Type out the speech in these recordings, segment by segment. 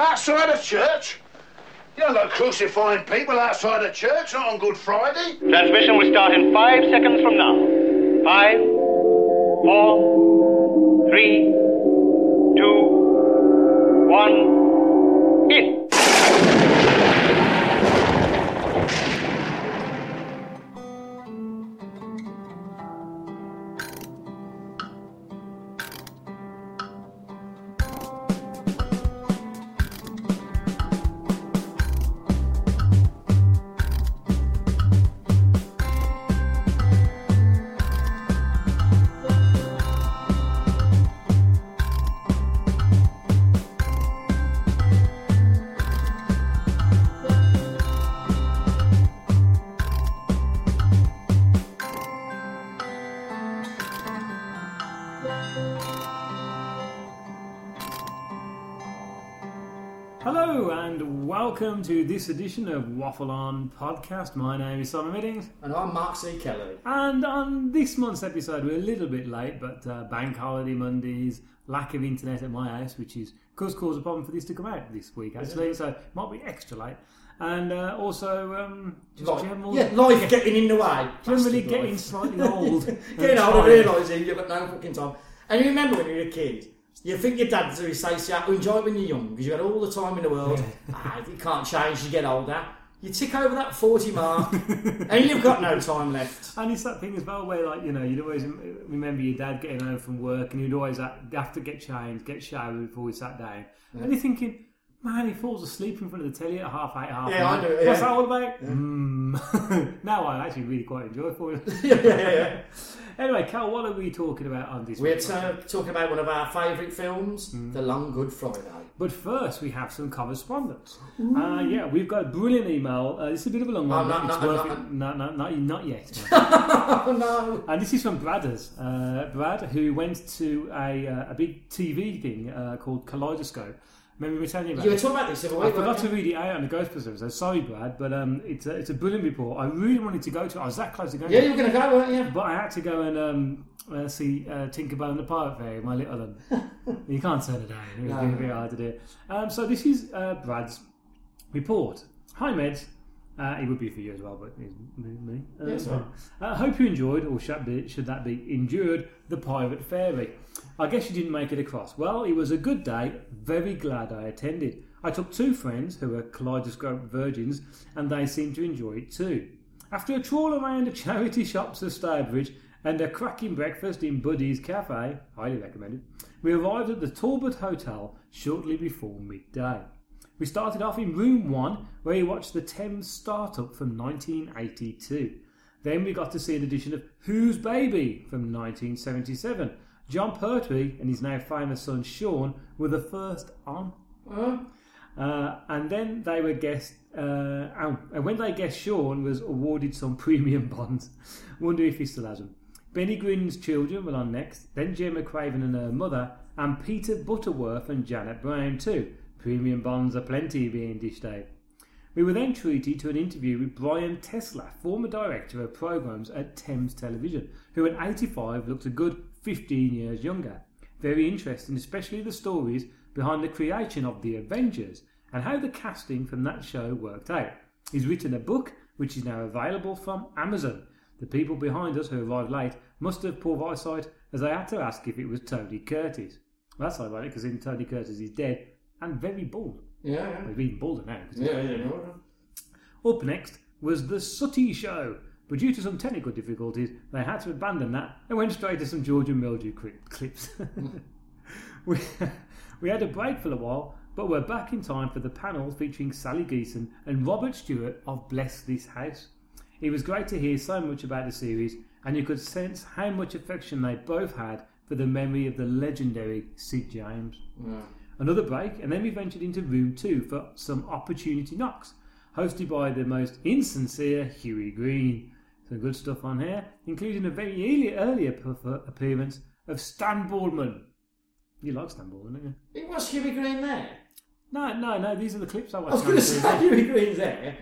Outside a church? You don't go crucifying people outside a church, not on Good Friday. Transmission will start in five seconds from now. Five, four, three, two, one, welcome to this edition of Waffle On Podcast. My name is Simon Middings, And I'm Mark C. Kelly. and on this month's episode, we're a little bit late, but uh, bank holiday Mondays, lack of internet at my house, which is of course caused a problem for this to come out this week actually, so it might be extra late, and uh, also um, just Life, general, yeah, life getting in the way. generally getting life. slightly old, getting and older, tired. realising you've got no fucking time. And you remember when you were a kid, you think your dad's a satiate who enjoy it when you're young because you got all the time in the world. ah, it can't change you get older. You tick over that 40 mark and you've got no time left. And it's that thing as well where, like, you know, you'd always remember your dad getting home from work and you'd always have to get changed, get showered before he sat down. And you're thinking, man, he falls asleep in front of the telly at half eight, half Yeah, I nine. do, What's yeah. that all about? Mm. now I actually really quite enjoy it. yeah, yeah, yeah. anyway, Cal, what are we talking about on this We're week? uh, talking about one of our favourite films, Mm. The Long Good Friday. But first, we have some correspondence. Uh, yeah, we've got a brilliant email. Uh, it's a bit of a long one. Oh, but no, it's no, worth no, it. No, no, not, not yet. Oh no! And this is from Bradders. Uh, Brad, who went to a, uh, a big TV thing uh, called Kaleidoscope. Remember we were telling you about You were talking about this the I forgot to read it out on the Ghostbusters. So sorry, Brad, but um, it's, a, it's a brilliant report. I really wanted to go to it. I was that close to going Yeah, to you were going to go, weren't you? But I had to go and um, uh, see uh, Tinkerbell and the Pirate Fairy, my little one. you can't turn it down. It was No. very hard to do. Um, so this is uh, Brad's report. Hi, Meds. Uh, it would be for you as well, but it's me. Uh, Yes, so, uh, hope you enjoyed, or should, be, should that be endured, the Pirate Fairy. I guess you didn't make it across. Well, it was a good day. Very glad I attended. I took two friends who are kaleidoscope virgins, and they seemed to enjoy it too. After a trawl around the charity shops of Stourbridge and a cracking breakfast in Buddy's Cafe, highly recommended, we arrived at the Talbot Hotel shortly before midday. We started off in room one, where we watched the Thames startup from 1982. Then we got to see an edition of Whose Baby from 1977. Jon Pertwee and his now famous son Sean were the first on. Uh, and then they were guessed. Uh, and when they guessed Sean was awarded some premium bonds. Wonder if he still has them. Benny Gwynn's children were on next. Then Gemma Craven and her mother, and Peter Butterworth and Janet Brown too. Premium bonds are plenty being dished out. We were then treated to an interview with Brian Tesler, former director of programs at Thames Television, who at 85 looked a good 15 years younger. Very interesting, especially the stories behind the creation of The Avengers and how the casting from that show worked out. He's written a book which is now available from Amazon. The people behind us who arrived late must have poor eyesight as they had to ask if it was Tony Curtis. Well, that's ironic because in Tony Curtis is dead and very bold. Yeah, Well, he's even balder now. yeah. Yeah, yeah. up next was the Sooty Show, but due to some technical difficulties, they had to abandon that and went straight to some Georgia Mildew clips. we, we had a break for a while, but we're back in time for the panel featuring Sally Geeson and Robert Stewart of Bless This House. It was great to hear so much about the series, and you could sense how much affection they both had for the memory of the legendary Sid James. Another break, and then we ventured into room two for some opportunity knocks, hosted by the most insincere Hughie Green. Some good stuff on here, including a very early, earlier appearance of Stan Baldwin. You like Stan Baldwin, don't you? It was Hughie Green there. No, no, no. These are the clips I I was going to say. Hughie Green's there.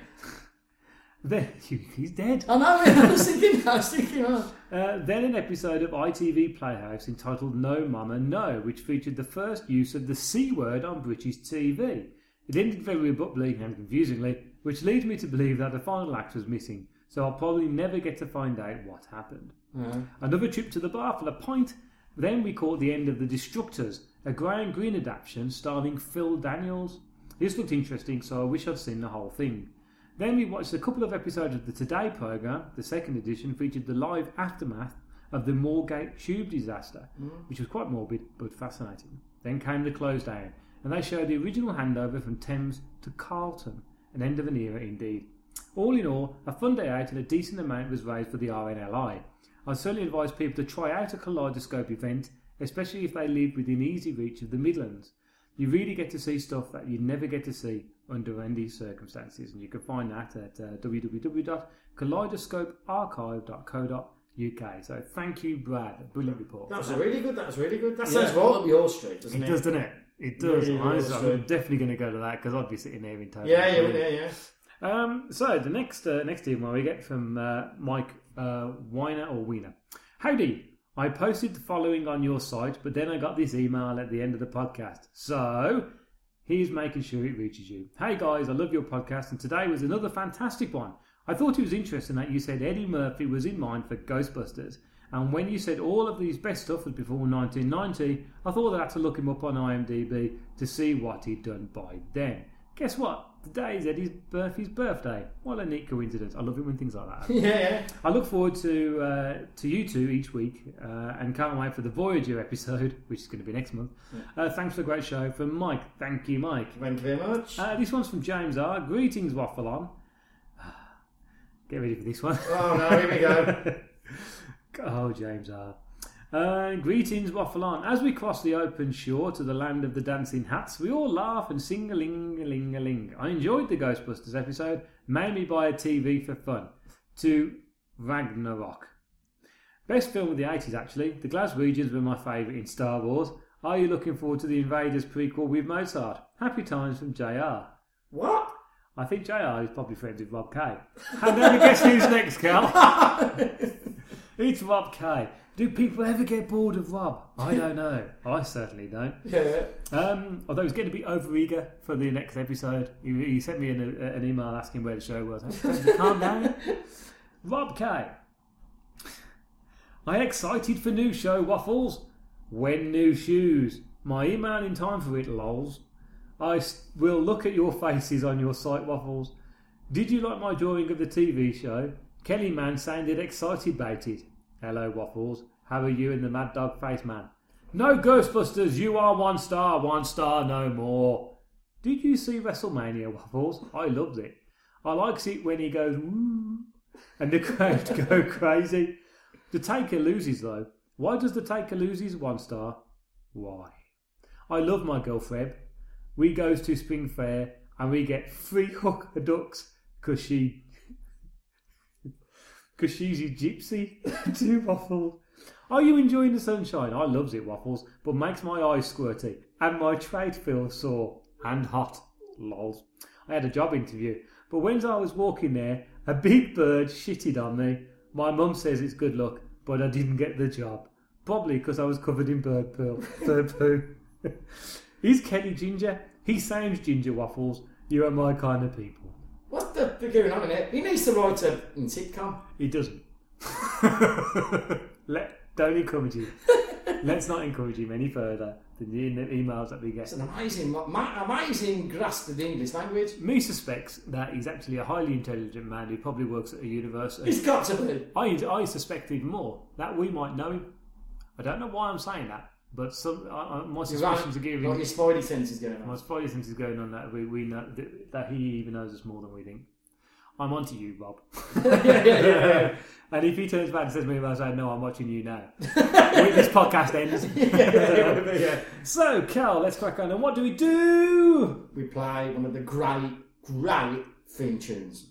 Hughie, he's dead. I know, I was thinking, I was thinking, oh. Uh, then an episode of ITV Playhouse entitled No Mama No, which featured the first use of the C word on British TV. It ended very abruptly and confusingly, which leads me to believe that the final act was missing, so I'll probably never get to find out what happened. Another trip to the bar for the pint. Then we caught the end of The Destructors, a Graham Greene adaptation starring Phil Daniels. This looked interesting, so I wish I'd seen the whole thing. Then we watched a couple of episodes of the Today programme. The second edition featured the live aftermath of the Moorgate tube disaster, mm. which was quite morbid but fascinating. Then came the close down, and they showed the original handover from Thames to Carlton, an end of an era indeed. All in all, a fun day out and a decent amount was raised for the RNLI. I certainly advise people to try out a kaleidoscope event, especially if they live within easy reach of the Midlands. You really get to see stuff that you never get to see under any circumstances, and you can find that at uh, www.kaleidoscopearchive.co.uk. So thank you, Brad. Brilliant report. That was really good. That was really good. That Yeah. sounds right up your street, doesn't It it? does, doesn't it? It does. Really I does, I'm definitely going to go to that because I'd be sitting there in total. Yeah, yeah, yeah, yeah. Um, so the next uh, next email we get from uh, Mike uh, Weiner or Wiener. Howdy. I posted the following on your site, but then I got this email at the end of the podcast. So he's making sure it reaches you. Hey guys, I love your podcast, and today was another fantastic one. I thought it was interesting that you said Eddie Murphy was in mind for Ghostbusters. And when you said all of these best stuff was before 1990, I thought I had to look him up on IMDb to see what he'd done by then. Guess what? Today is Eddie's Murphy's birthday. What a neat coincidence. I love it when things like that happen. Yeah, yeah. I look forward to uh, to you two each week uh, and can't wait for the Voyager episode, which is going to be next month. Uh, thanks for the great show from Mike. Thank you, Mike. Thank you very much. Uh, this one's from James R. Greetings, Waffle On. Get ready for this one. oh no, here we go. oh, James R. Uh, greetings, Waffle On. As we cross the open shore to the land of the dancing hats, we all laugh and sing a ling a ling a ling. I enjoyed the Ghostbusters episode, made me buy a TV for fun. To Ragnarok. Best film of the 80s, actually. The Glaswegians were my favourite in Star Wars. Are you looking forward to the Invaders prequel with Mozart? Happy times from JR. What? I think JR is probably friends with Rob K. And then guess who's next, Cal? it's Rob K. Do people ever get bored of Rob? I don't know. I certainly don't. Yeah. Um, although he's going to be over eager for the next episode. He, he sent me an, an email asking where the show was. Calm down. Rob K. I excited for new show waffles. When new shoes. My email in time for it, lols. I s- will look at your faces on your site waffles. Did you like my drawing of the TV show? Kelly Man sounded excited about it. Hello, Waffles. How are you and the Mad Dog Face Man? No Ghostbusters, you are one star, one star no more. Did you see WrestleMania, Waffles? I loved it. I likes it when he goes woo and the crowd go crazy. The Taker loses though. Why does the Taker lose his one star? Why? I love my girlfriend. We goes to Spring Fair and we get free hook ducks because she because she's a gypsy to Waffles. Are you enjoying the sunshine? I loves it, Waffles, but makes my eyes squirty and my trade feel sore and hot. Lols. I had a job interview, but when I was walking there, a big bird shitted on me. My mum says it's good luck, but I didn't get the job. Probably because I was covered in bird poo. Bird poo. Is Kenny ginger? He sounds ginger waffles. You are my kind of people. What the going on in it? He needs to write a in sitcom. He doesn't. Let don't encourage him. Let's not encourage him any further than the, the emails that we It's get. an amazing, ma- amazing grasp of the English language. Me suspects that he's actually a highly intelligent man who probably works at a university. It's got to be. I, I suspect even more that we might know him. I don't know why I'm saying that, but some I, I, my right. suspicions are giving. Got your spidey senses going My on. spidey sense is going on that we, we know that, that he even knows us more than we think. I'm onto you, Bob. yeah, yeah, yeah, and if he turns back and says to me, I say, no, I'm watching you now. This podcast ends. So, Cal, let's crack on. And what do we do? We play one of the great, great theme tunes.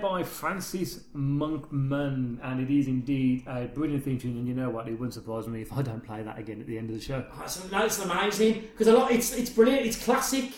By Francis Monkman, and it is indeed a brilliant theme tune. And you know what? It wouldn't surprise me if I don't play that again at the end of the show. That's, that's amazing because a lot. It's it's brilliant. It's classic,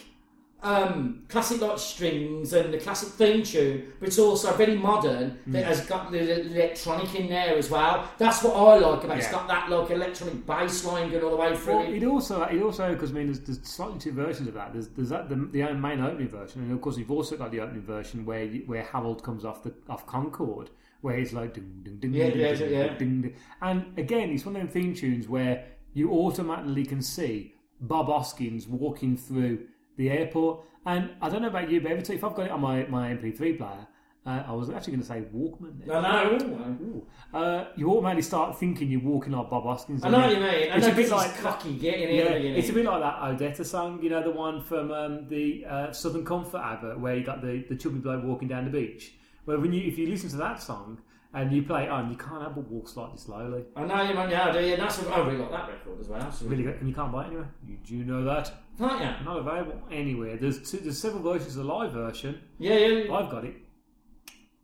um, classic like strings and the classic theme tune, but it's also very modern. Mm. That has got the, electronic in there as well. That's what I like about. it. It's Yeah. got that like electronic bass line going all the way through Well, it. it also, it also, because I mean, there's, there's slightly two versions of that. There's, there's that the, the main opening version, and of course, you've also got the opening version where you, where Harold comes off the off Concorde, where it's like ding ding ding Yeah, ding, yeah, ding, yeah. ding, ding. and again, it's one of them theme tunes where you automatically can see Bob Hoskins walking through the airport. And I don't know about you, but every time if I've got it on my, my MP3 player, uh, I was actually going to say Walkman. There. I know. Uh, you automatically start thinking you're walking like Bob Hoskins. I know what you mean. It's a bit like cocky getting in yeah. It's a bit like that Odetta song, you know, the one from um, the uh, Southern Comfort advert where you got the, the chubby bloke walking down the beach. Where when you if you listen to that song and you play it on, you can't help but walk slightly slowly. I know you man, yeah, I do. Yeah, that's what, I really like that record as well. So Really good, and you can't buy it anywhere. You do know that? Can't you? Not available anywhere. There's two, there's several versions of the live version. Yeah, yeah. I've got it.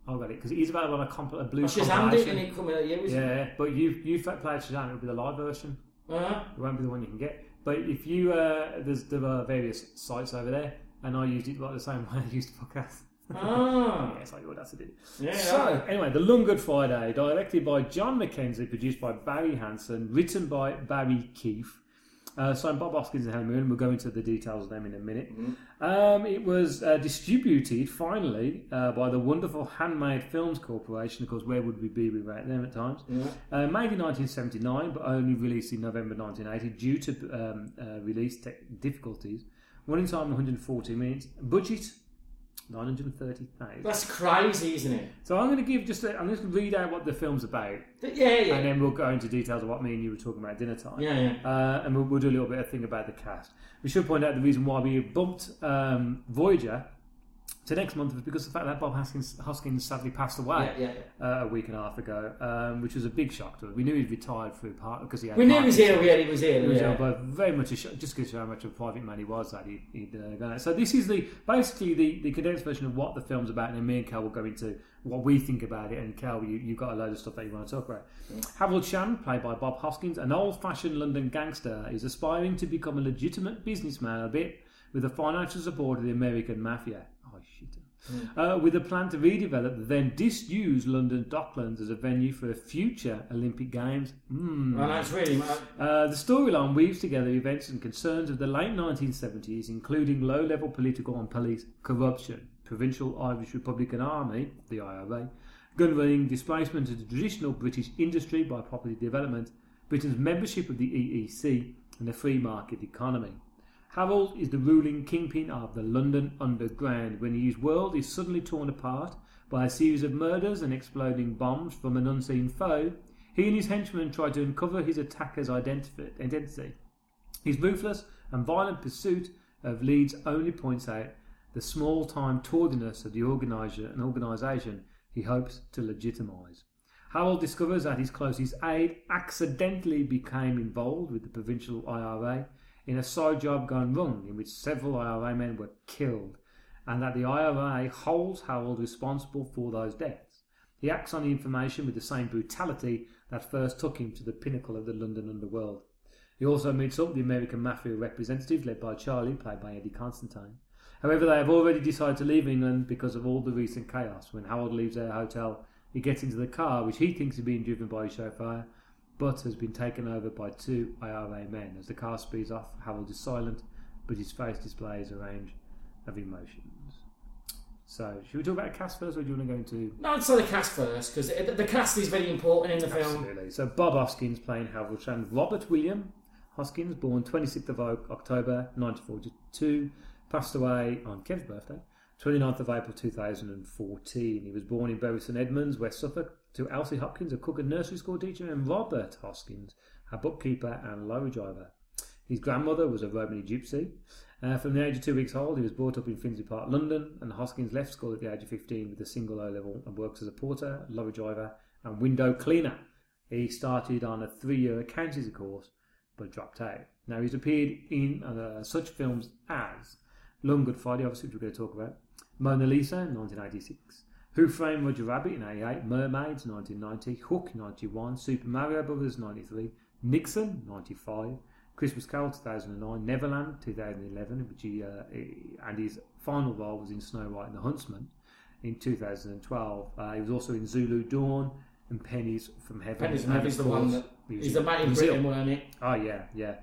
I've got it because it is available on a, comp- a blue I handed it and it come out. Yeah, but you you played Shazam, it'll be the live version. Uh-huh. It won't be the one you can get. But if you, uh, there's there are various sites over there, and I used it like the same way I used podcast. Ah. it's like audacity. Yeah. So anyway, the Long Good Friday, directed by John Mackenzie, produced by Barry Hanson, written by Barrie Keeffe. Uh, signed Bob Hoskins and Helen Mirren. We'll go into the details of them in a minute. Um, it was uh, distributed finally uh, by the wonderful Handmade Films Corporation. Of course, where would we be without them at times? Uh, made in 1979, but only released in November 1980 due to um, uh, release tech difficulties. Running time 140 minutes. Budget 930,000. That's crazy, isn't it? So I'm going to give just a, I'm just going to read out what the film's about, Yeah, yeah. and then we'll go into details of what me and you were talking about at dinner time. yeah, yeah. Uh, and we'll, we'll do a little bit of thing about the cast. We should point out the reason why we bumped um, Voyager to next month was because of the fact that Bob Hoskins, Hoskins sadly passed away Yeah, yeah, yeah. uh, a week and a half ago, um, which was a big shock to us. We knew he'd retired through part because he had. We knew he was ill, yeah, he was ill. It was, yeah. uh, but very much a shock, just because how much of a private man he was that he, he'd uh, gone out. So this is the basically the, the condensed version of what the film's about, and then me and Cal will go into what we think about it. And Cal, you, you've got a load of stuff that you want to talk about. Harold Shand, played by Bob Hoskins, an old-fashioned London gangster, is aspiring to become a legitimate businessman, a bit with the financial support of the American mafia. Oh shit. Uh, with a plan to redevelop the then disused London Docklands as a venue for a future Olympic Games. Mm. Oh, that's really. Uh, the storyline weaves together events and concerns of the late 1970s, including low level political and police corruption, provincial Irish Republican Army, the IRA, gun running, displacement of the traditional British industry by property development, Britain's membership of the EEC, and the free market economy. Harold is the ruling kingpin of the London Underground when his world is suddenly torn apart by a series of murders and exploding bombs from an unseen foe. He and his henchmen try to uncover his attacker's identity. His ruthless and violent pursuit of leads only points out the small time tawdriness of the organiser an organisation he hopes to legitimise. Harold discovers that his closest aide accidentally became involved with the provincial IRA in a side job gone wrong in which several IRA men were killed, and that the IRA holds Harold responsible for those deaths. He acts on the information with the same brutality that first took him to the pinnacle of the London underworld. He also meets up the American Mafia representatives led by Charlie, played by Eddie Constantine. However, they have already decided to leave England because of all the recent chaos. When Harold leaves their hotel, he gets into the car, which he thinks is being driven by his chauffeur, but has been taken over by two IRA men. As the car speeds off, Harold is silent, but his face displays a range of emotions. So, should we talk about the cast first, or do you want to go into No, I'd say the cast first because the, the cast is very important in the film. Absolutely. So Bob Hoskins playing Harold Shand. Robert William Hoskins, born 26th of October 1942, passed away on Kev's birthday, 29th of April 2014. He was born in Bury St Edmunds, West Suffolk, to Elsie Hoskins, a cook and nursery school teacher, and Robert Hoskins, a bookkeeper and lorry driver. His grandmother was a Romany gypsy. Uh, from the age of two weeks old, he was brought up in Finsbury Park, London, and Hoskins left school at the age of 15 with a single O level and works as a porter, lorry driver, and window cleaner. He started on a three year accountancy course but dropped out. Now, he's appeared in uh, such films as Long Good Friday, obviously, which we're going to talk about, Mona Lisa in 1986, Who Framed Roger Rabbit in 88, Mermaids 1990, Hook 91, Super Mario Brothers 93, Nixon 95, Christmas Carol 2009, Neverland 2011, which he, uh, he- and his final role was in Snow White and the Huntsman in 2012. Uh, he was also in Zulu Dawn and Pennies from Heaven. Pennies from and Heaven's of the one that he he's in Brazil. Britain, weren't he? Oh yeah, yeah.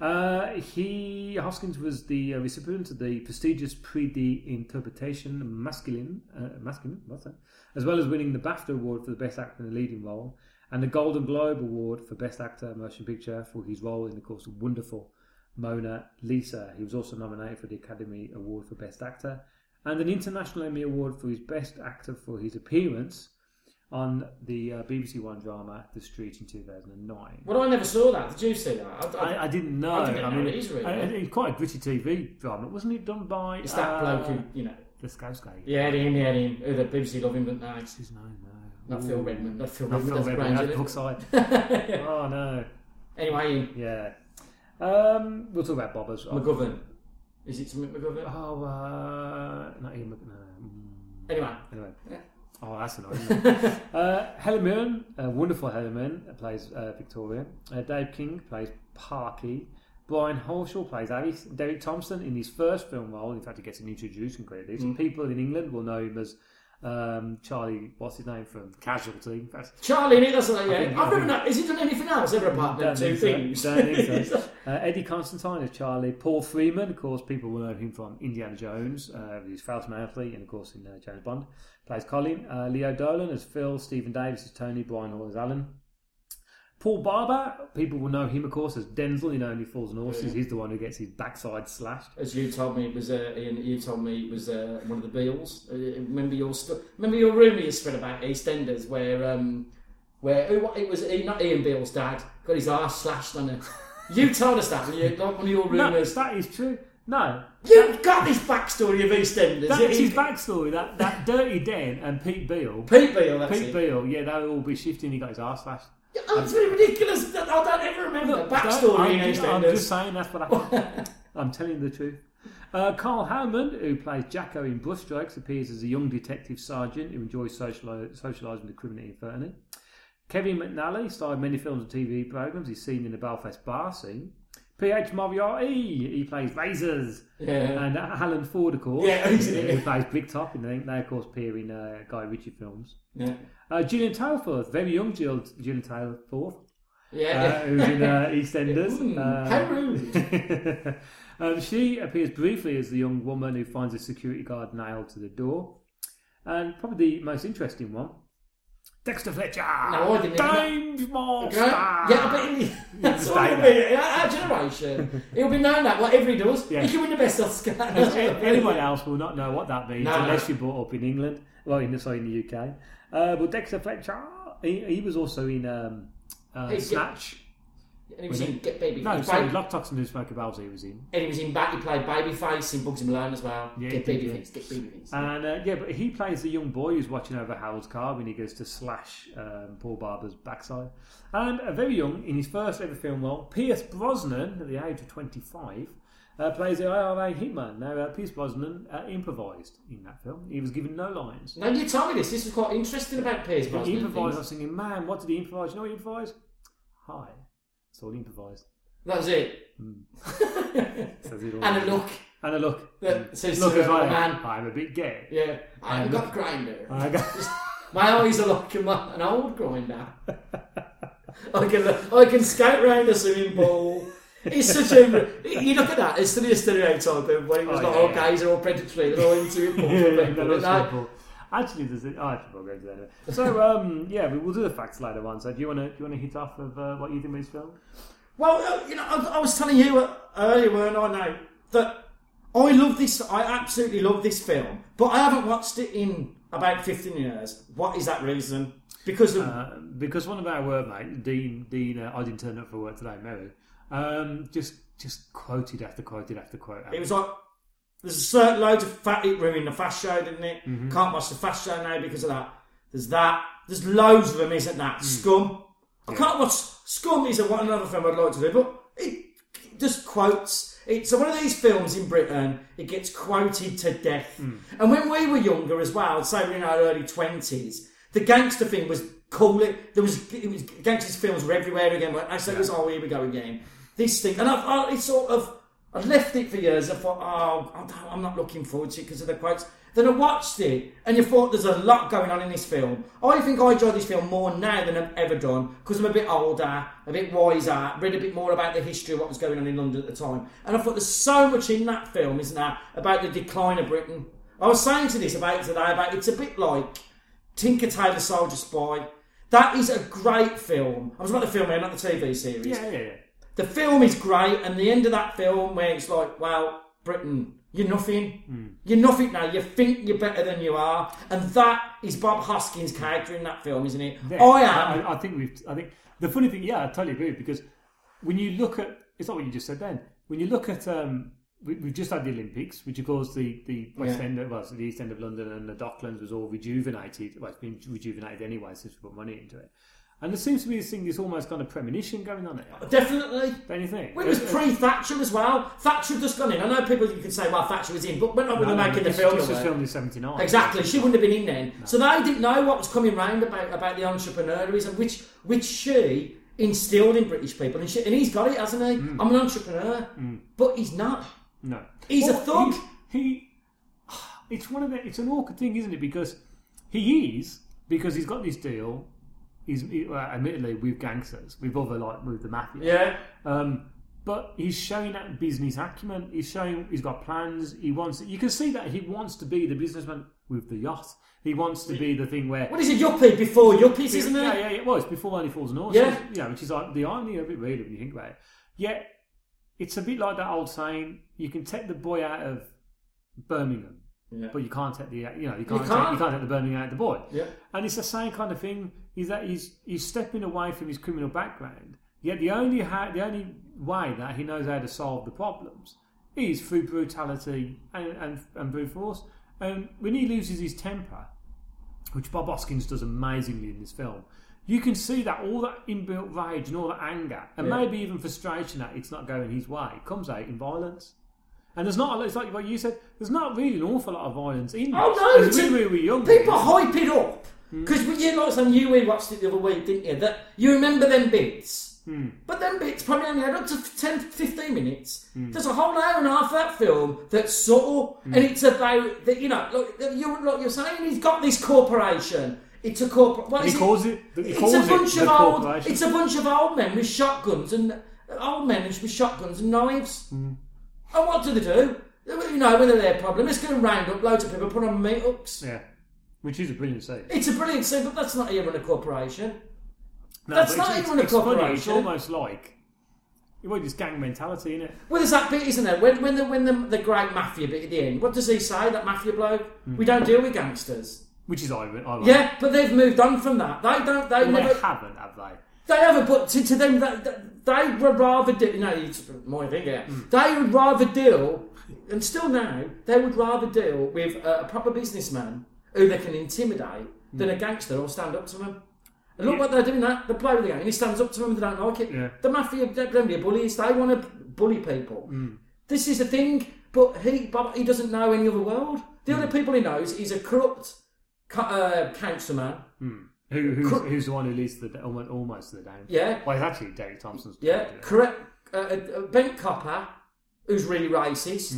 Uh, he Hoskins was the uh, recipient of the prestigious Prix d'Interpretation Masculine, uh, masculine, what's that? As well as winning the BAFTA award for the best actor in a leading role and the Golden Globe award for best actor motion picture for his role in the course of Wonderful Mona Lisa. He was also nominated for the Academy Award for best actor and an International Emmy Award for his best actor for his appearance on the uh, BBC One drama The Street in 2009. Well, I never saw that. Did you see that? I, I, I, I didn't know. I didn't know mean, it is really. it's quite a gritty TV drama, wasn't it? Done by it's that uh, bloke who, you know. the Scouse guy. Yeah, him, yeah, him. Who the BBC love him, but no. What's his name? No, Not Ooh. Phil Redmond. Not Phil Redmond. Not Phil Redmond. That's Brookside. oh no. Anyway, Yeah. Um, we'll talk about Bob as well. McGovern. Is it McGovern? Oh, uh, not Ian Mc- no. mm, Anyway. Anyway. Yeah. Oh, that's annoying. uh, Helen Mirren, uh, wonderful Helen Mirren, plays uh, Victoria. Uh, Dave King plays Parky. Brian Horschel plays Alice. Derek Thompson in his first film role, in fact, he gets an introduction credit. Mm. People in England will know him as um, Charlie, what's his name from Casualty. Fact, Charlie, innit? That's what, yeah. think- I've I never known. Has he done anything else ever apart from two so. things? So. Uh, Eddie Constantine as Charlie. Paul Freeman, of course, people will know him from Indiana Jones. Uh, he's Faust Mouthley, and of course in uh, James Bond. Plays Colin. Uh, Leo Dolan as Phil. Stephen Davis as Tony. Brian Hall as Alan. Paul Barber, people will know him, of course, as Denzel in Only Fools and Horses. He's the one who gets his backside slashed. As you told me, it was uh, Ian. You told me it was uh, one of the Beals. Uh, remember your sto- remember your rumour you spread about EastEnders, where um, where who, it was not Ian Beale's dad got his arse slashed on it. You told us that, you, one of your No, rumours. that is true. No, you've got this backstory of EastEnders. that's It- his backstory. That that Dirty Den and Pete Beale. Pete Beale, that's Pete it. Beale, yeah, they'll all be shifting. He got his arse slashed. That's really ridiculous. I don't ever remember the backstory in I'm, just, I'm just saying that's what happened. I'm telling the truth. Uh, Karl Howman, who plays Jacko in Brushstrokes, appears as a young detective sergeant who enjoys sociali- socialising with the criminal inferno. Kevin McNally, starred in many films and TV programmes. He's seen in the Belfast bar scene. P.H. Moriarty, he plays Razors. Yeah. And Alan Ford, of course, Yeah, he plays Big Top. And they, they, of course, appear in uh, Guy Ritchie films. Yeah. Uh, Gillian very young Jill, Gillian Yeah. uh, who's in uh, EastEnders. Mm, Uh, how rude. um, she appears briefly as the young woman who finds a security guard nailed to the door. And probably the most interesting one, Dexter Fletcher. No, I didn't James Monster. Yeah, but that's all it'll be. Our generation, he'll be known that whatever he does, Yeah. he can win the best Oscar. Anyone else will not know what that means No, unless no. you're brought up in England, well, in the, sorry, in the UK. Uh, but Dexter Fletcher, he, he was also in um, uh, Snatch. And he was in Get Baby. No, he sorry, played, Lock, Talks and Smoker Bells he was in. and he was in back. He played Babyface in Bugsy Malone as well. Yeah, get he Babyface. yeah. Get Babyface. And uh, yeah, but he plays the young boy who's watching over Harold's car when he goes to slash um, Paul Barber's backside. And uh, very young, in his first ever film role, Pierce Brosnan, at the age of 25, uh, plays the IRA hitman. Now, uh, Pierce Brosnan uh, improvised in that film. He was given no lines. now you told me this. This was quite interesting about Pierce He Brosnan. improvised. I was thinking, man, what did he improvise? You know what he improvised? Hi. That's all improvised. That was it. Hmm. Says it all. And a look. And a look. That hmm. says look to as uh, a man. I'm a bit gay. Yeah, I haven't And got a grinder. I got- My eyes are like a an old grinder. I can I can skate round a swimming pool. It's such a you look at that. It's still a stereotype of when it was Oh, like yeah, all yeah. gays are all predatory. They're all into it. yeah, people. no, and that's I- simple. Actually, there's a, oh, actually, we'll go into that anyway. So, um, yeah, we will do the facts later on. So, do you want to do you want to hit off of uh, what you think of this film? Well, uh, you know, I, I was telling you uh, earlier, weren't I? Now that I love this. I absolutely love this film, but I haven't watched it in about fifteen years. What is that reason? Because of Uh, because one of our workmates, Dean, Dean, uh, I didn't turn up for work today, Mary, um, just just quoted after quoted after quote. It was like there's a certain loads of fat. It ruined the fast show, didn't it? Mm-hmm. Can't watch the fast show now because of that. There's that. There's loads of them, isn't Mm. that? Scum. I can't watch Scum. Is a, one another film I'd like to do, but it just quotes. it's one of these films in Britain. It gets quoted to death. And when we were younger as well, say we're in our early twenties, the gangster thing was cool. It, there was it was gangsters films were everywhere again. weren't they? So it was oh here we go again. This thing, and I've, I, it's sort of I left it for years. I thought oh I'm not looking forward to it because of the quotes. Then I watched it, and you thought there's a lot going on in this film. I think I enjoy this film more now than I've ever done because I'm a bit older, a bit wiser, read a bit more about the history of what was going on in London at the time. And I thought there's so much in that film, isn't there, about the decline of Britain. I was saying to this about today about it's a bit like Tinker Tailor Soldier Spy. That is a great film. I was about the film not the TV series. Yeah, yeah, yeah. The film is great, and the end of that film where it's like, well, Britain, you're nothing. You're nothing now. You think you're better than you are, and that is Bob Hoskins' character in that film, isn't it? Yeah, I am. I, I think we've. I think the funny thing, yeah, I totally agree because when you look at, it's not what you just said then. When you look at, um, we, we've just had the Olympics, which of course the the West Yeah. End, of- well, so the East End of London and the Docklands was all rejuvenated. Well, it's been rejuvenated anyway since we put money into it. And there seems to be this thing, this almost kind of premonition going on here. Definitely. Don't you think? Well, it was pre Thatcher as well. Thatcher had just gone in. I know people you can say, well, Thatcher was in, but when not No, they're no, making the film. This was filmed in '79. Exactly, she wouldn't have been in then. So they didn't know what was coming round about about the entrepreneurism, which which she instilled in British people, and, she, and he's got it, hasn't he? Mm. I'm an entrepreneur, but he's not. No, He's a thug. He, he, it's one of the. It's an awkward thing, isn't it? Because he is because he's got this deal. He's he, well, admittedly with gangsters, with other like with the mafia. Yeah, Um, but he's showing that business acumen. He's showing he's got plans. He wants. You can see that he wants to be the businessman with the yacht. He wants to be the thing where. what is a yuppie before yuppies, isn't it? yeah, yeah. Well, it's before Only Fools and Horses. Yeah. You know, which is like the irony of it, really, when you think about it. Yet, it's a bit like that old saying: you can take the boy out of Birmingham, Yeah. but you can't take the you know you can't, can't. Take, you can't take the Birmingham out of the boy. Yeah. And it's the same kind of thing. Is that he's he's stepping away from his criminal background. Yet the only ha- the only way that he knows how to solve the problems is through brutality and and, and brute force. And when he loses his temper, which Bob Hoskins does amazingly in this film, you can see that all that inbuilt rage and all that anger, and Yeah. maybe even frustration that it's not going his way, comes out in violence. And there's not, it's like what you said, there's not really an awful lot of violence in this. Oh no, It's we were young. people hype it up Hmm. because you like some you we watched it the other week, didn't you? That you remember them bits. Hmm. But them bits probably only had up to 10, 15 minutes. Hmm. There's a whole hour and a half of that film that's subtle, and it's about that. You know, look, you're, look, you're saying he's got this corporation. It's a corporate. What He calls it- he it's a bunch the of old. It's a bunch of old men with shotguns and old men with shotguns and knives. Hmm. And what do they do? You know, when they're their problem, it's going to round up loads of people, put on meat hooks. Yeah. Which is a brilliant scene. It's a brilliant scene, but that's not even a corporation. No, That's not it's, even a it's funny. It's almost like well, it's gang mentality, isn't it? Well, there's that bit, isn't there? When, when the when the, the great mafia bit at the end, what does he say? That mafia bloke? Hmm. We don't deal with gangsters. Which is ironic. ironic. Yeah, but they've moved on from that. They don't. They Well, never. they haven't, have they? They haven't. But to, to them, they, they would rather do. You know, it's my thing. Yeah. They would rather deal, and still now, they would rather deal with a, a proper businessman who they can intimidate than a gangster or stand up to them. And look Yeah. what they're doing. That they play with the gang, and he stands up to them. and They don't like it. Yeah. The mafia, they're be bullies. They want to bully people. Mm. This is the thing. But he, but he doesn't know any other world. The only mm. people he knows, is a corrupt uh, councilman. Mm. Who, who's, Cor- who's the one who leads the almost, almost to the down? Yeah. Well, it's actually Derek Thompson's. Yeah, correct. Uh, uh, uh a, a bent copper who's really racist.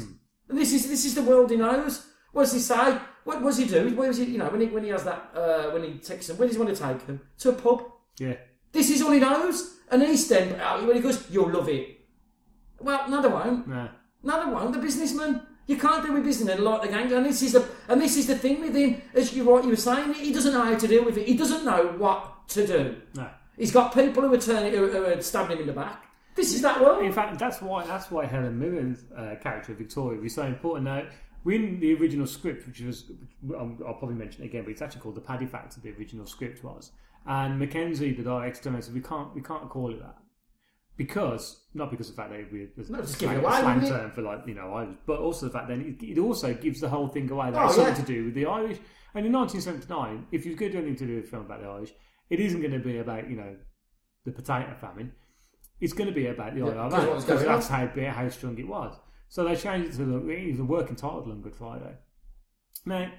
And this is this is the world he knows. What does he say? What does he do? Where is he? You know, when he when he has that uh, when he takes him, where does he want to take him? To a pub. Yeah. This is all he knows. And East End, uh, when he goes, you'll love it. Well, another one. won't. Nah. No, they won't. The businessman. You can't do with business like the gang. And this is the and this is the thing with him. As you what you were saying, he doesn't know how to deal with it. He doesn't know what to do. No. He's got people who are turning who, who are stabbing him in the back. This is that world. In fact, that's why that's why Helen Mirren's uh, character Victoria was so important. Now, in the original script, which was um, I'll probably mention it again, but it's actually called the Paddy Factor. The original script was, and Mackenzie, the director, said we can't we can't call it that because not because of the fact that we there's No, just slang, give it away, slang term for like you know Irish, but also the fact that it, it also gives the whole thing away. That Oh, it's yeah. something to do with the Irish. And in 1979, if you're going to do anything to do with a film about the Irish, it isn't going to be about you know the potato famine. it's going to be about the Yeah, IRA because what's because going on. that's how how strong it was. So they changed it to the it working title on Good Friday. Now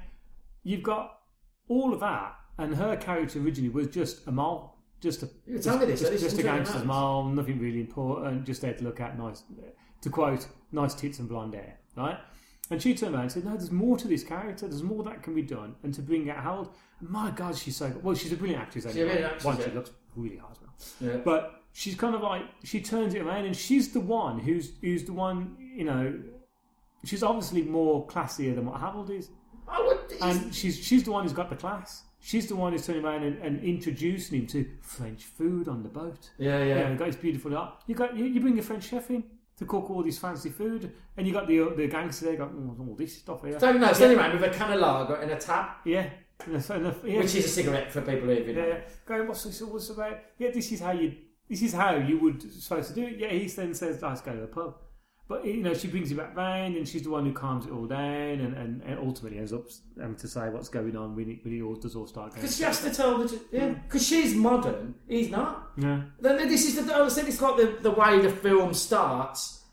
you've got all of that, and her character originally was just a mole, just a You tell me this, just, just a gangster's mole, nothing really important, just there to look at nice, to quote, nice tits and blonde hair, right? And she turned around and said, "No, there's more to this character. There's more that can be done." And to bring out Harold, my God, she's so good. well. She's a brilliant actress. Anyway. brilliant actress, One, she looks really hard as well. Yeah. But she's kind of like she turns it around, and she's the one who's who's the one. You know, she's obviously more classier than what Harold is, I would. and she's she's the one who's got the class. She's the one who's turning around and, and introducing him to French food on the boat. yeah, Yeah, yeah. you got his beautiful art. You got you, you bring a French chef in to cook all this fancy food, and you got the the gangster there got mm, all this stuff here. So, no, standing around with a can of lager and a tap. yeah, and the- and the- yeah. which is a cigarette for people who live in. Yeah, yeah. Going, what's this all about? Yeah, this is how you. This is how you would supposed to do it. Yeah, he then says, "Let's go to the pub." But you know, she brings it back round, and she's the one who calms it all down, and, and, and ultimately ends up having to say what's going on when it, when it all does all start going. Because she has to tell the. Yeah. Because she's modern, he's not. Yeah, Then this is the. I said it's like the, the way the film starts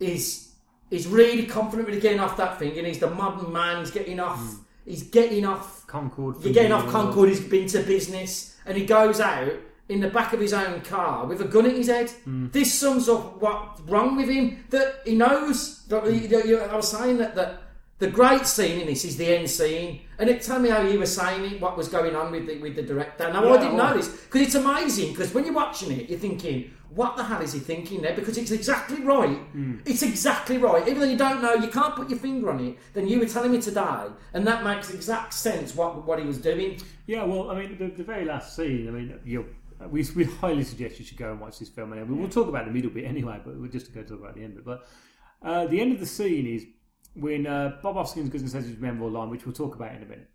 is is really confident with getting off that thing, and he's the modern man. He's getting off. Hmm. He's getting off. Concorde. You're getting off Concorde. He's been to business, and he goes out in the back of his own car with a gun at his head. Hmm. This sums up what's wrong with him. That he knows. That, you- you- I was saying that that. The great scene in this is the end scene, and it tell me how you were saying it, what was going on with the, with the director. Now I didn't know this because it's amazing. Because when you're watching it, you're thinking, "What the hell is he thinking there?" Because it's exactly right. Hmm. It's exactly right. Even though you don't know, you can't put your finger on it. Then you were telling me today, and that makes exact sense what what he was doing. Yeah, well, I mean, the, the very last scene. I mean, you we, we highly suggest you should go and watch this film. And we will talk about the middle bit anyway, but we're just going to go talk about the end bit. But uh, the end of the scene is when uh, Bob Hoskins goes and says his memorable line, which we'll talk about in a minute.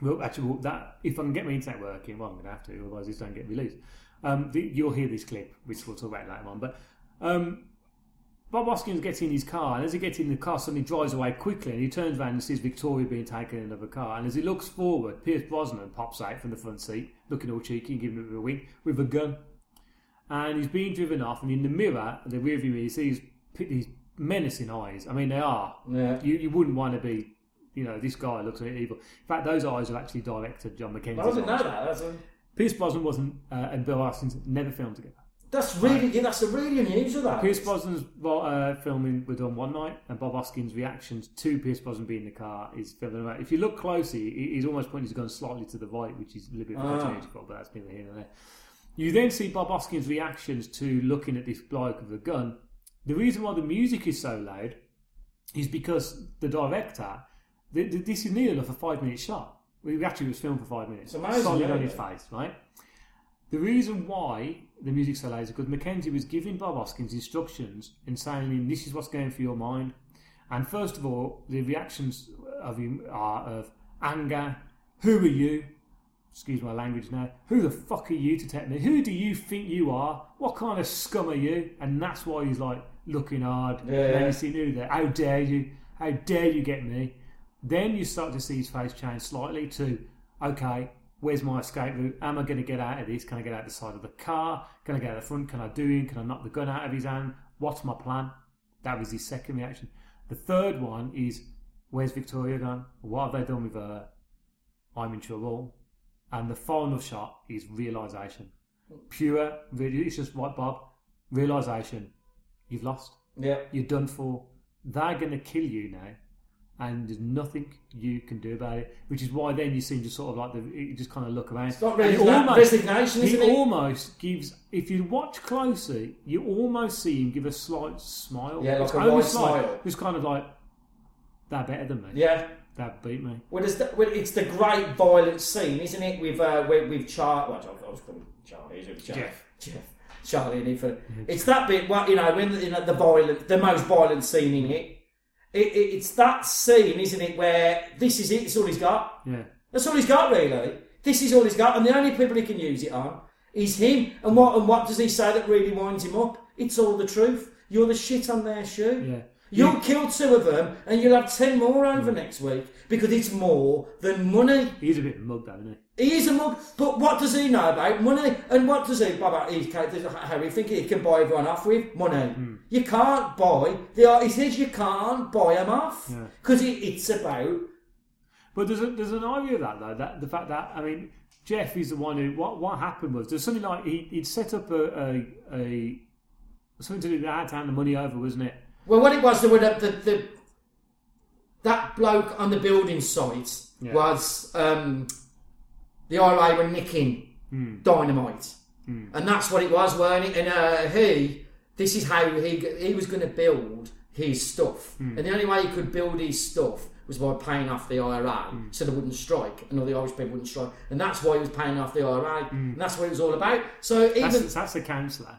Well, actually, well, that if I can get my internet working, well, I'm going to have to, otherwise this don't get released. Um, the, you'll hear this clip, which we'll talk about later on. But um, Bob Hoskins gets in his car, and as he gets in the car, suddenly drives away quickly, and he turns around and sees Victoria being taken in another car. And as he looks forward, Pierce Brosnan pops out from the front seat, looking all cheeky and giving him a wink with a gun. And he's being driven off, and in the mirror, the rear view mirror, he sees these menacing eyes. I mean, they are. Yeah. You, you wouldn't want to be, you know, this guy looks at evil. In fact, those eyes are actually directed John Mackenzie. I didn't know that. That's, a, Pierce Brosnan wasn't, uh, and Bill Hoskins never filmed together. That's really yeah, that's a really unusual. That Pierce Brosnan's uh, filming were done one night, and Bob Hoskins' reactions to Pierce Brosnan being in the car is filming about. If you look closely, he's almost pointing his gun slightly to the right, which is a little bit Ah. but that's neither here nor there. You then see Bob Hoskins' reactions to looking at this bloke with a gun. The reason why the music is so loud is because the director, th th this is near enough a five minute shot. We actually was filmed for five minutes. It's amazing, Solid on his face, right? The reason why the music's so loud is because Mackenzie was giving Bob Hoskins instructions and saying this is what's going through your mind. And first of all, the reactions of him are of anger, who are you? Excuse my language now. Who the fuck are you to take me? Who do you think you are? What kind of scum are you? And that's why he's like looking hard. Yeah, And then you see who there. How dare you? How dare you get me? Then you start to see his face change slightly to, okay, where's my escape route? Am I going to get out of this? Can I get out the side of the car? Can I get out the front? Can I do it? Can I knock the gun out of his hand? What's my plan? That was his second reaction. The third one is, where's Victoria gone? What have they done with her? I'm in trouble. And the final shot is realization. Pure, really, it's just right, Bob. Realization. You've lost. yeah. You're done for. They're going to kill you now, and there's nothing you can do about it. Which is why then you seem to sort of like the, you just kind of look around. It's not really that resignation, he isn't it? almost gives. If you watch closely, you almost see him give a slight smile. Yeah, like It's a almost wide like- smile. It's kind of like they're better than me. Yeah. That beat me. Well, it's the, well, it's the great violent scene, isn't it? With uh, with, with Char, well, I was calling Charlie, is it? Char- Jeff. Jeff, Charlie, and for it's that bit. Well, you know, when you know, the violent, the most violent scene in it. It, it. It's that scene, isn't it? Where this is it. It's all he's got. Yeah. That's all he's got, really. This is all he's got, and the only people he can use it on is him. And what and what does he say that really winds him up? It's all the truth. You're the shit on their shoe. Yeah. You'll kill two of them, and you'll have ten more over hmm. next week because it's more than money. He's a bit mugged, though, isn't he? He is a mug, but what does he know about money? And what does he about his character? Harry think he can buy everyone off with money? Hmm. You can't buy. The he says you can't buy them off Yeah. because it, it's about. But there's a, there's an idea of that though. That the fact that I mean, Jeff is the one who. What what happened was there's something like he he'd set up a a, a something to do with had to hand the money over, wasn't it? Well, what it was, there were the, the, the that bloke on the building site Yeah. was um, the IRA were nicking Hmm. dynamite, and that's what it was, weren't it? And uh, he, this is how he he was going to build his stuff, Hmm. and the only way he could build his stuff was by paying off the IRA, Hmm. so they wouldn't strike, and all the Irish people wouldn't strike, and that's why he was paying off the IRA, and that's what it was all about. So even. That's that's the councillor,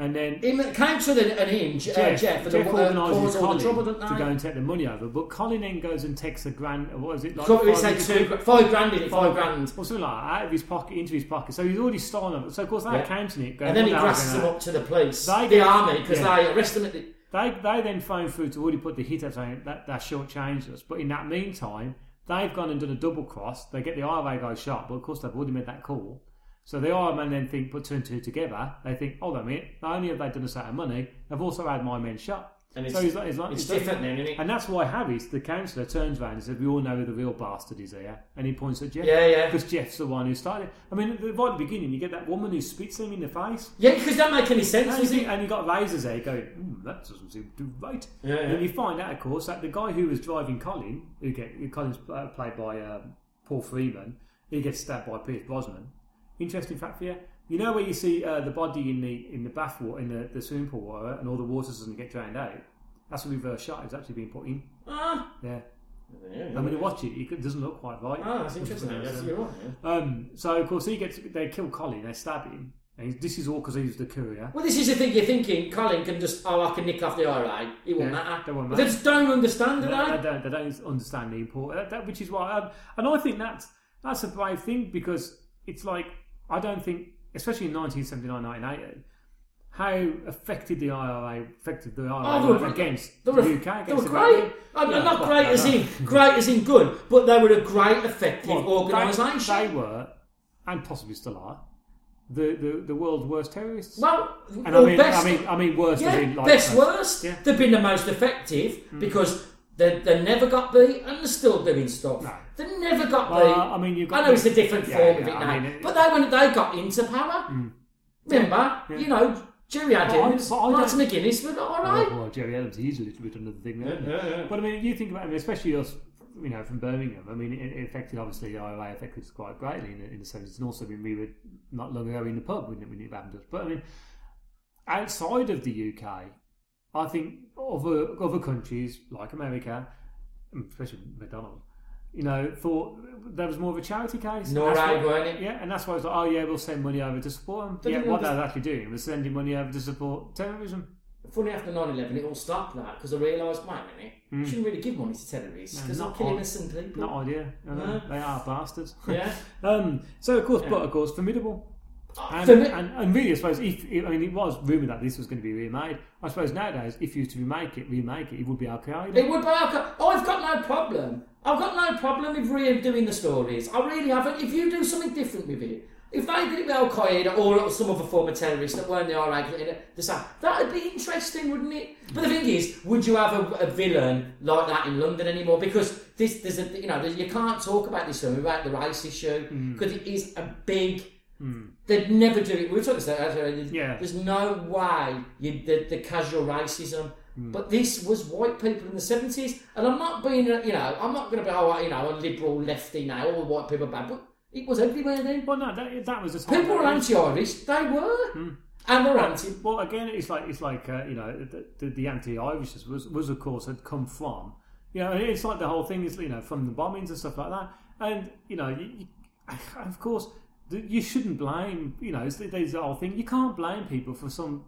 and then him, Council and, and him, Jeff, uh, Jeff, and Jeff the, uh, organises the Colin trouble, to go and take the money over, but Colin then goes and takes a grand. What is it like? We five two, five grand in it, five grand. or something like that, out of his pocket into his pocket. So he's already stolen it. So of course they're Yeah. counting it. Going, And then he "What the hell's grasses going them up to the police, They the get- army, because yeah. they arrest them at the. They they then phone through to already put the hit out saying that that shortchanged us. But in that meantime, they've gone and done a double cross. They get the IRA guy shot, but of course they've already made that call. So the IRA men then think put two and two together. They think, hold on a minute, not only have they done us out of money, they've also had my men shot. And so it's- he's like, he's like, it's different then, isn't it? And that's why Harry, the councillor, turns around and says, "We all know who the real bastard is here," and he points at Jeff. Yeah, yeah. Because Jeff's the one who started. I mean, at the- right at the beginning, you get that woman who spits him in the face. Yeah, because that make any sense, And you, does it? and you got lasers there going, mm, that doesn't seem to right. Yeah, yeah. And then you find out, of course, that the guy who was driving Colin, who get Colin's played by um, Paul Freeman, he gets stabbed by Pierce Brosnan. Interesting fact for you. You know where you see uh, the body in the in the bath water, in the, the swimming pool water, and all the water doesn't get drained out. That's a reverse shot. It's actually been put in. Ah, Yeah. yeah, I mean, you watch it, it doesn't look quite right. Ah, that's interesting. Yes, you're right. yeah. Um, so of course he gets they kill Colin, they stab him, and this is all because he's the courier. Well, this is the thing you're thinking. Colin can just, oh, I can nick off the IRA. It won't Yeah, matter. that won't matter. They just don't understand, do They, they? they don't, they don't understand the importance, that, that, which is why, um, and I think that's that's a brave thing because it's like I don't think, especially in 1979, 1980, how affected the IRA affected the IRA Oh, were- against They the were, UK. they Against were the great. I mean, Yeah, not great as in great as in good, but they were a great, effective Well, organisation. They, they were, and possibly still are, the, the, the world's worst terrorists. well, and I mean, best, I mean, I mean, worst yeah, in like best uh, worst. yeah. They've been the most effective because they, they never got beat and they're still doing stuff. No. They never got Well, beat. I mean, you've got I know it's a different Yeah, form yeah, of it I now, mean, it- but they when they got into power, mm. remember, Yeah. you know, Gerry Adams, but Martin don't- McGuinness, but all right. Well, well, Gerry Adams, he's a little bit another thing there. Yeah, yeah, yeah. But I mean, you think about it, especially us, you know, from Birmingham. I mean, it, it affected obviously the IRA affected us quite greatly in, the- in the seventies, and also when we were not long ago in the pub when it, when it happened to us. But I mean, outside of the UK, I think other other countries like America, especially McDonald's, you know, thought there was more of a charity case. Nor That's I, why- weren't it? Yeah, and that's why it's like, oh yeah, we'll send money over to support them. Yeah, what they understand- were actually doing was sending money over to support terrorism. Funny after 9 11, it all stopped that because I realised, wait a minute, you shouldn't really give money to terrorists No, because they'll not kill on- innocent people. Not idea. No. They are bastards. Yeah. um, so of course, Yeah. but of course, formidable. And, and, and really, I suppose if I mean, it was rumoured that this was going to be remade. I suppose nowadays, if you were to remake it, remake it, it would be Al Qaeda. It would be okay. Oh, I've got no problem. I've got no problem with redoing the stories. I really haven't. If you do something different with it, if they did it with Al Qaeda or some other form of terrorist that weren't the IRA, the same, that would be interesting, wouldn't it? But the thing is, would you have a, a villain like that in London anymore? Because this, there's a, you know, you can't talk about this um, film without the race issue because mm. it is a big. Hmm. They'd never do it. We were talking about that. There's, Yeah. there's no way you, the, the casual racism. Hmm. But this was white people in the seventies, and I'm not being, uh, you know, I'm not going to be, oh, you know, a liberal lefty now. All white people are bad, but it was everywhere then. Well, no, that, that was the time. People were anti-Irish. They were, hmm. and they're anti. Well, again, it's like it's like uh, you know the, the, the anti-Irishness was was of course had come from you know it's like the whole thing is you know from the bombings and stuff like that, and you know you, you, of course you shouldn't blame you know it's- there's the whole thing you can't blame people for some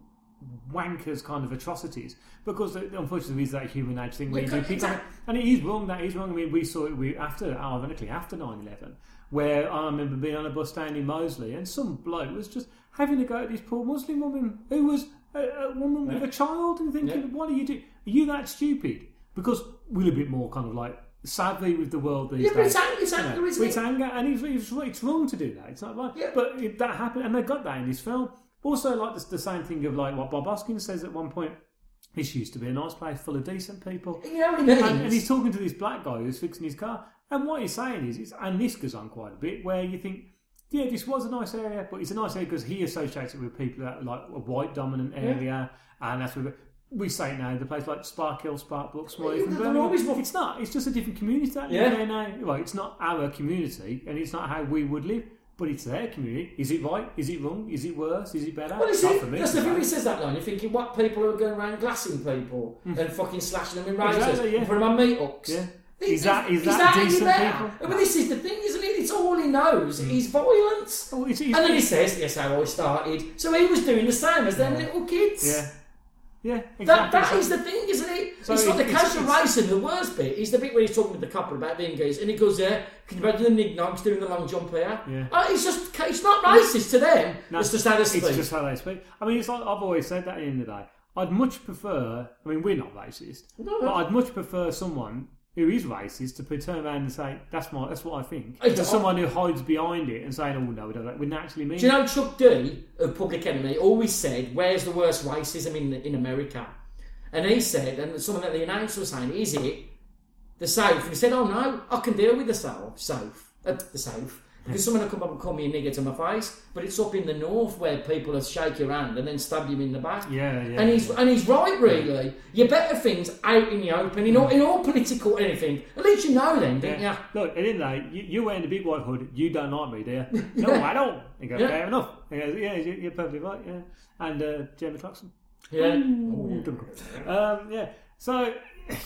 wankers kind of atrocities because unfortunately there is that human nature thing where You do can't- pick on it and it is wrong that is wrong I mean we saw it we after ironically after 9-11 where I remember being on a bus stand in Moseley and some bloke was just having a go at this poor Muslim woman who was a, a woman with a child and thinking, Yeah. what are you doing? Are you that stupid? Because we're a bit more kind of like savvy with the world these Yeah, days. it's ang- it's You know, anger, isn't it's it? anger, and it's, it's, it's wrong to do that. It's not right. Yeah. But it, that happened, and they got that in this film. Also, like the, the same thing of like what Bob Hoskins says at one point. This used to be a nice place full of decent people. You know what he means? And, and he's talking to this black guy who's fixing his car. And what he's saying is, is, and this goes on quite a bit, where you think, yeah, this was a nice area, but it's a nice area because he associates it with people that are like a white dominant area, and that's where we say now. The place like Sparkhill, Sparkbrook, Smiley Yeah, from Birmingham. always. It's not. It's just a different community that Yeah. there now. Well, it's not our community, and it's not how we would live. But it's their community. Is it right? Is it wrong? Is it worse? Is it better? Well, for me, that's the thing. He says that line. You're thinking, what people are going around glassing people mm. and fucking slashing them in razors Exactly, yeah. and putting them on meat hooks. Yeah. He- Is that- is is that any decent people? But this is the thing, isn't it? It's all he knows. Mm. Is violence. Oh, it's, it's, And then he says, "Yes, how I started." So he was doing the same as them little kids. yeah, yeah, exactly. That, that is the thing, isn't it? So it's like the casual racing. The worst bit is the bit where he's talking with the couple about the English, and he goes, "Yeah, can you imagine the nignogs doing the long jump here?" Yeah. Uh, it's just, it's not racist to them. No, it's just how they speak. It's just how they speak. I mean, it's like I've always said that at the end of the day. I'd much prefer. I mean, we're not racist, No. but I'd much prefer someone who is racist to turn around and say that's my that's what I think. Than someone who hides behind it and saying, "Oh no, we don't. We wouldn't mean." Do you know Chuck D of Public Enemy always said, "Where's the worst racism in in America?" And he said, and someone that the announcer was saying, "Is it the South?" And he said, "Oh no, I can deal with the South, South, uh, the South." Because someone will come up and call me a nigger to my face, but it's up in the north where people will shake your hand and then stab you in the back. Yeah, yeah. And he's and he's right, really. You better things out in the open, in all, in all political anything. At least you know then, don't Yeah. you? Look, at the end of the day, you, you're wearing the big white hood. You don't like me, do you? No, I don't. You go, Yeah. fair enough. He goes, yeah, you're, you're perfectly right. Yeah, and uh, Jeremy Clarkson. Yeah. Um, yeah. So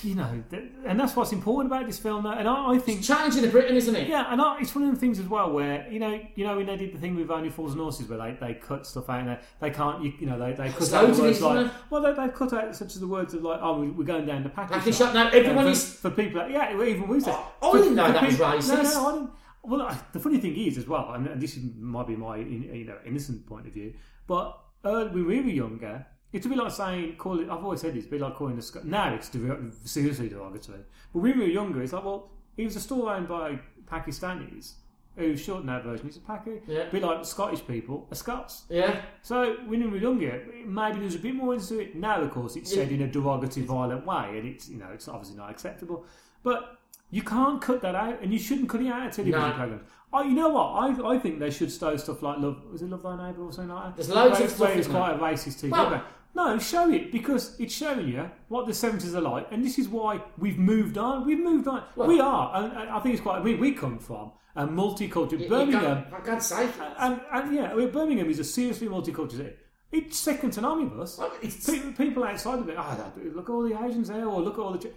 you know, th- and that's what's important about this film. And I, I think challenging the Britain, isn't it? Yeah, and I, it's one of the things as well where you know, you know, when they did the thing with Only Fools and Horses, where they, they cut stuff out and they, they can't, you, you know, they, they cut There's out loads the of words like, well, they, they've cut out such as the words of like, oh, we, we're going down the package, Package shop. Now, everyone for, is- for people. That, yeah, even we said. I for- didn't know for that was people- racist. No, I didn't. Well, I- the funny thing is as well, and this is, might be my in- you know innocent point of view, but uh, when we were younger. It's a bit like saying, call it. I've always said this, a bit like calling the sky. Now it's derog- seriously derogatory. But when we were younger, it's like, well, it was a store owned by Pakistanis who shortened that version. It's a Paki. Yeah. A bit like Scottish people are Scots. Yeah. So when we were younger, maybe there was a bit more into it. Now, of course, it's said in a derogatory, violent way, and it's you know it's obviously not acceptable. But you can't cut that out, and you shouldn't cut it out of television No. programs. Oh, you know what? I, I think they should stow stuff like love. Was it Love Thy Neighbour or something like that? There's loads of stuff it's quite a racist TV. Well- program. No, show it because it's showing you what the seventies are like, and this is why we've moved on. We've moved on. Well- we are, and, and I think it's quite. We, we come from a multicultural You- you Birmingham. can't- For God's sake. And, and yeah, I mean, Birmingham is a seriously multicultural city. It's second to none of us. Well, it's- Pe- People outside of it, oh, look at all the Asians there, or look at all the.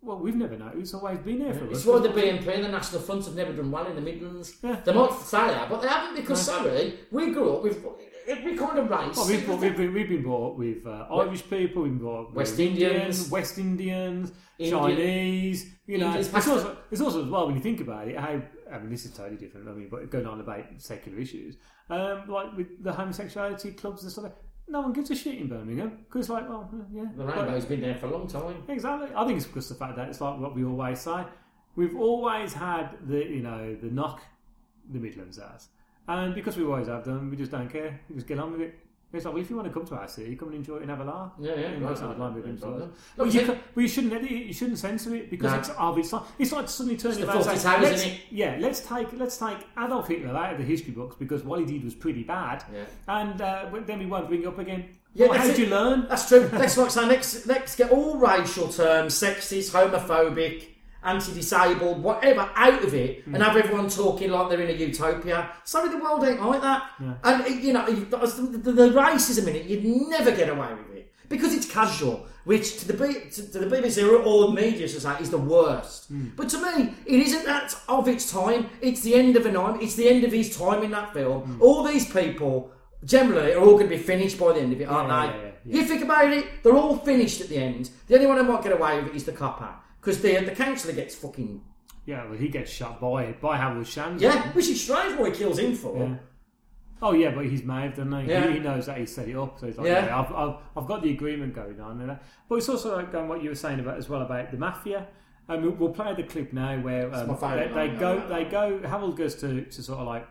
Well, we've never known. It's always been there for It's us. It's why the BNP and the National Front have never done well in the Midlands. Yeah. They might say that, but they haven't because, sorry, we grew up with every kind of race. Well, we've, we've, been, we've been brought with uh, Irish people, we've been brought with West Indians. West Indians, Indian- Chinese. You know, it's also, it's also as well when you think about it. How I mean, this is totally different. I mean, but going on about secular issues, um, like with the homosexuality clubs and stuff. like- No one gives a shit in Birmingham because, like, well, yeah, The but- rainbow's been there for a long time. Exactly. I think it's because of the fact that it's like what we always say. We've always had the you know the knock the Midlands as, and because we always have them, we just don't care. We just get on with it. It's like, well, if you want to come to our city, come and enjoy it and have a laugh. Yeah, yeah, You know, right, it's not like right. told. You, ca- but you shouldn't edit it. You shouldn't censor it because No. it's of it's like it's like suddenly turning the around and Fawlty saying, Towers, let's, isn't it? yeah, let's take let's take Adolf Hitler out of the history books because what he did was pretty bad, Yeah. and uh, then we won't bring it up again. Yeah, well, that's how did it. you learn? That's true. Say let's let's get all racial terms, sexist, homophobic, anti-disabled, whatever, out of it, Hmm. and have everyone talking like they're in a utopia. Sorry, the world ain't like that. And uh, you know, the, the, the racism in it, you'd never get away with it because it's casual. Which to the B, to, to the BBC or all the media society is the worst. Hmm. But to me, it isn't that of its time. It's the end of an time. It's the end of his time in that film. Hmm. All these people. Generally, are all going to be finished by the end of it, aren't Yeah, they? yeah, yeah, yeah. You think about it, they're all finished at the end. The only one who might get away with it is the copper. Because the, the councillor gets fucking. Yeah, well, he gets shot by by Harold Shands. Yeah, which is strange what he kills him for. Yeah. Oh yeah, but he's made, doesn't he? Yeah. He, he knows that he set it up, so he's like, Yeah. yeah, I've, I've, I've got the agreement going on. And that. But it's also like um, what you were saying about as well about the mafia. Um, we'll- we'll play the clip now where um, my favourite they, they line, go. yeah. They go. Harold goes to, to sort of like.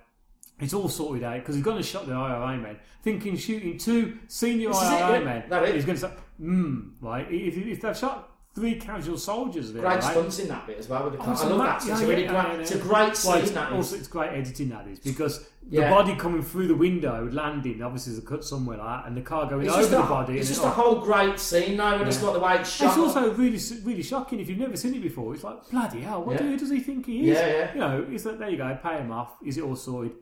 It's all sorted out because he's going to shot the IRA men, thinking shooting two senior This is it, IRA yeah. men. That is. He's going to say, hmm, right? If, if they've shot three casual soldiers there, Great right? stunts in that bit as well with the car. Oh, I love ma- that. It's yeah, a really yeah, great. yeah, It's a great Well, scene. it's, that is. also, it's great editing that is because the body coming through the window, landing, obviously there's a cut somewhere like that, and the car going It's over the a, body. it's just a whole great scene now, it's Yeah. got the way it's shot. It's also really, really shocking if you've never seen it before. It's like bloody hell. What who does he think he is? Yeah, yeah. You know, it's like there you go. Pay him off. Is it all sorted?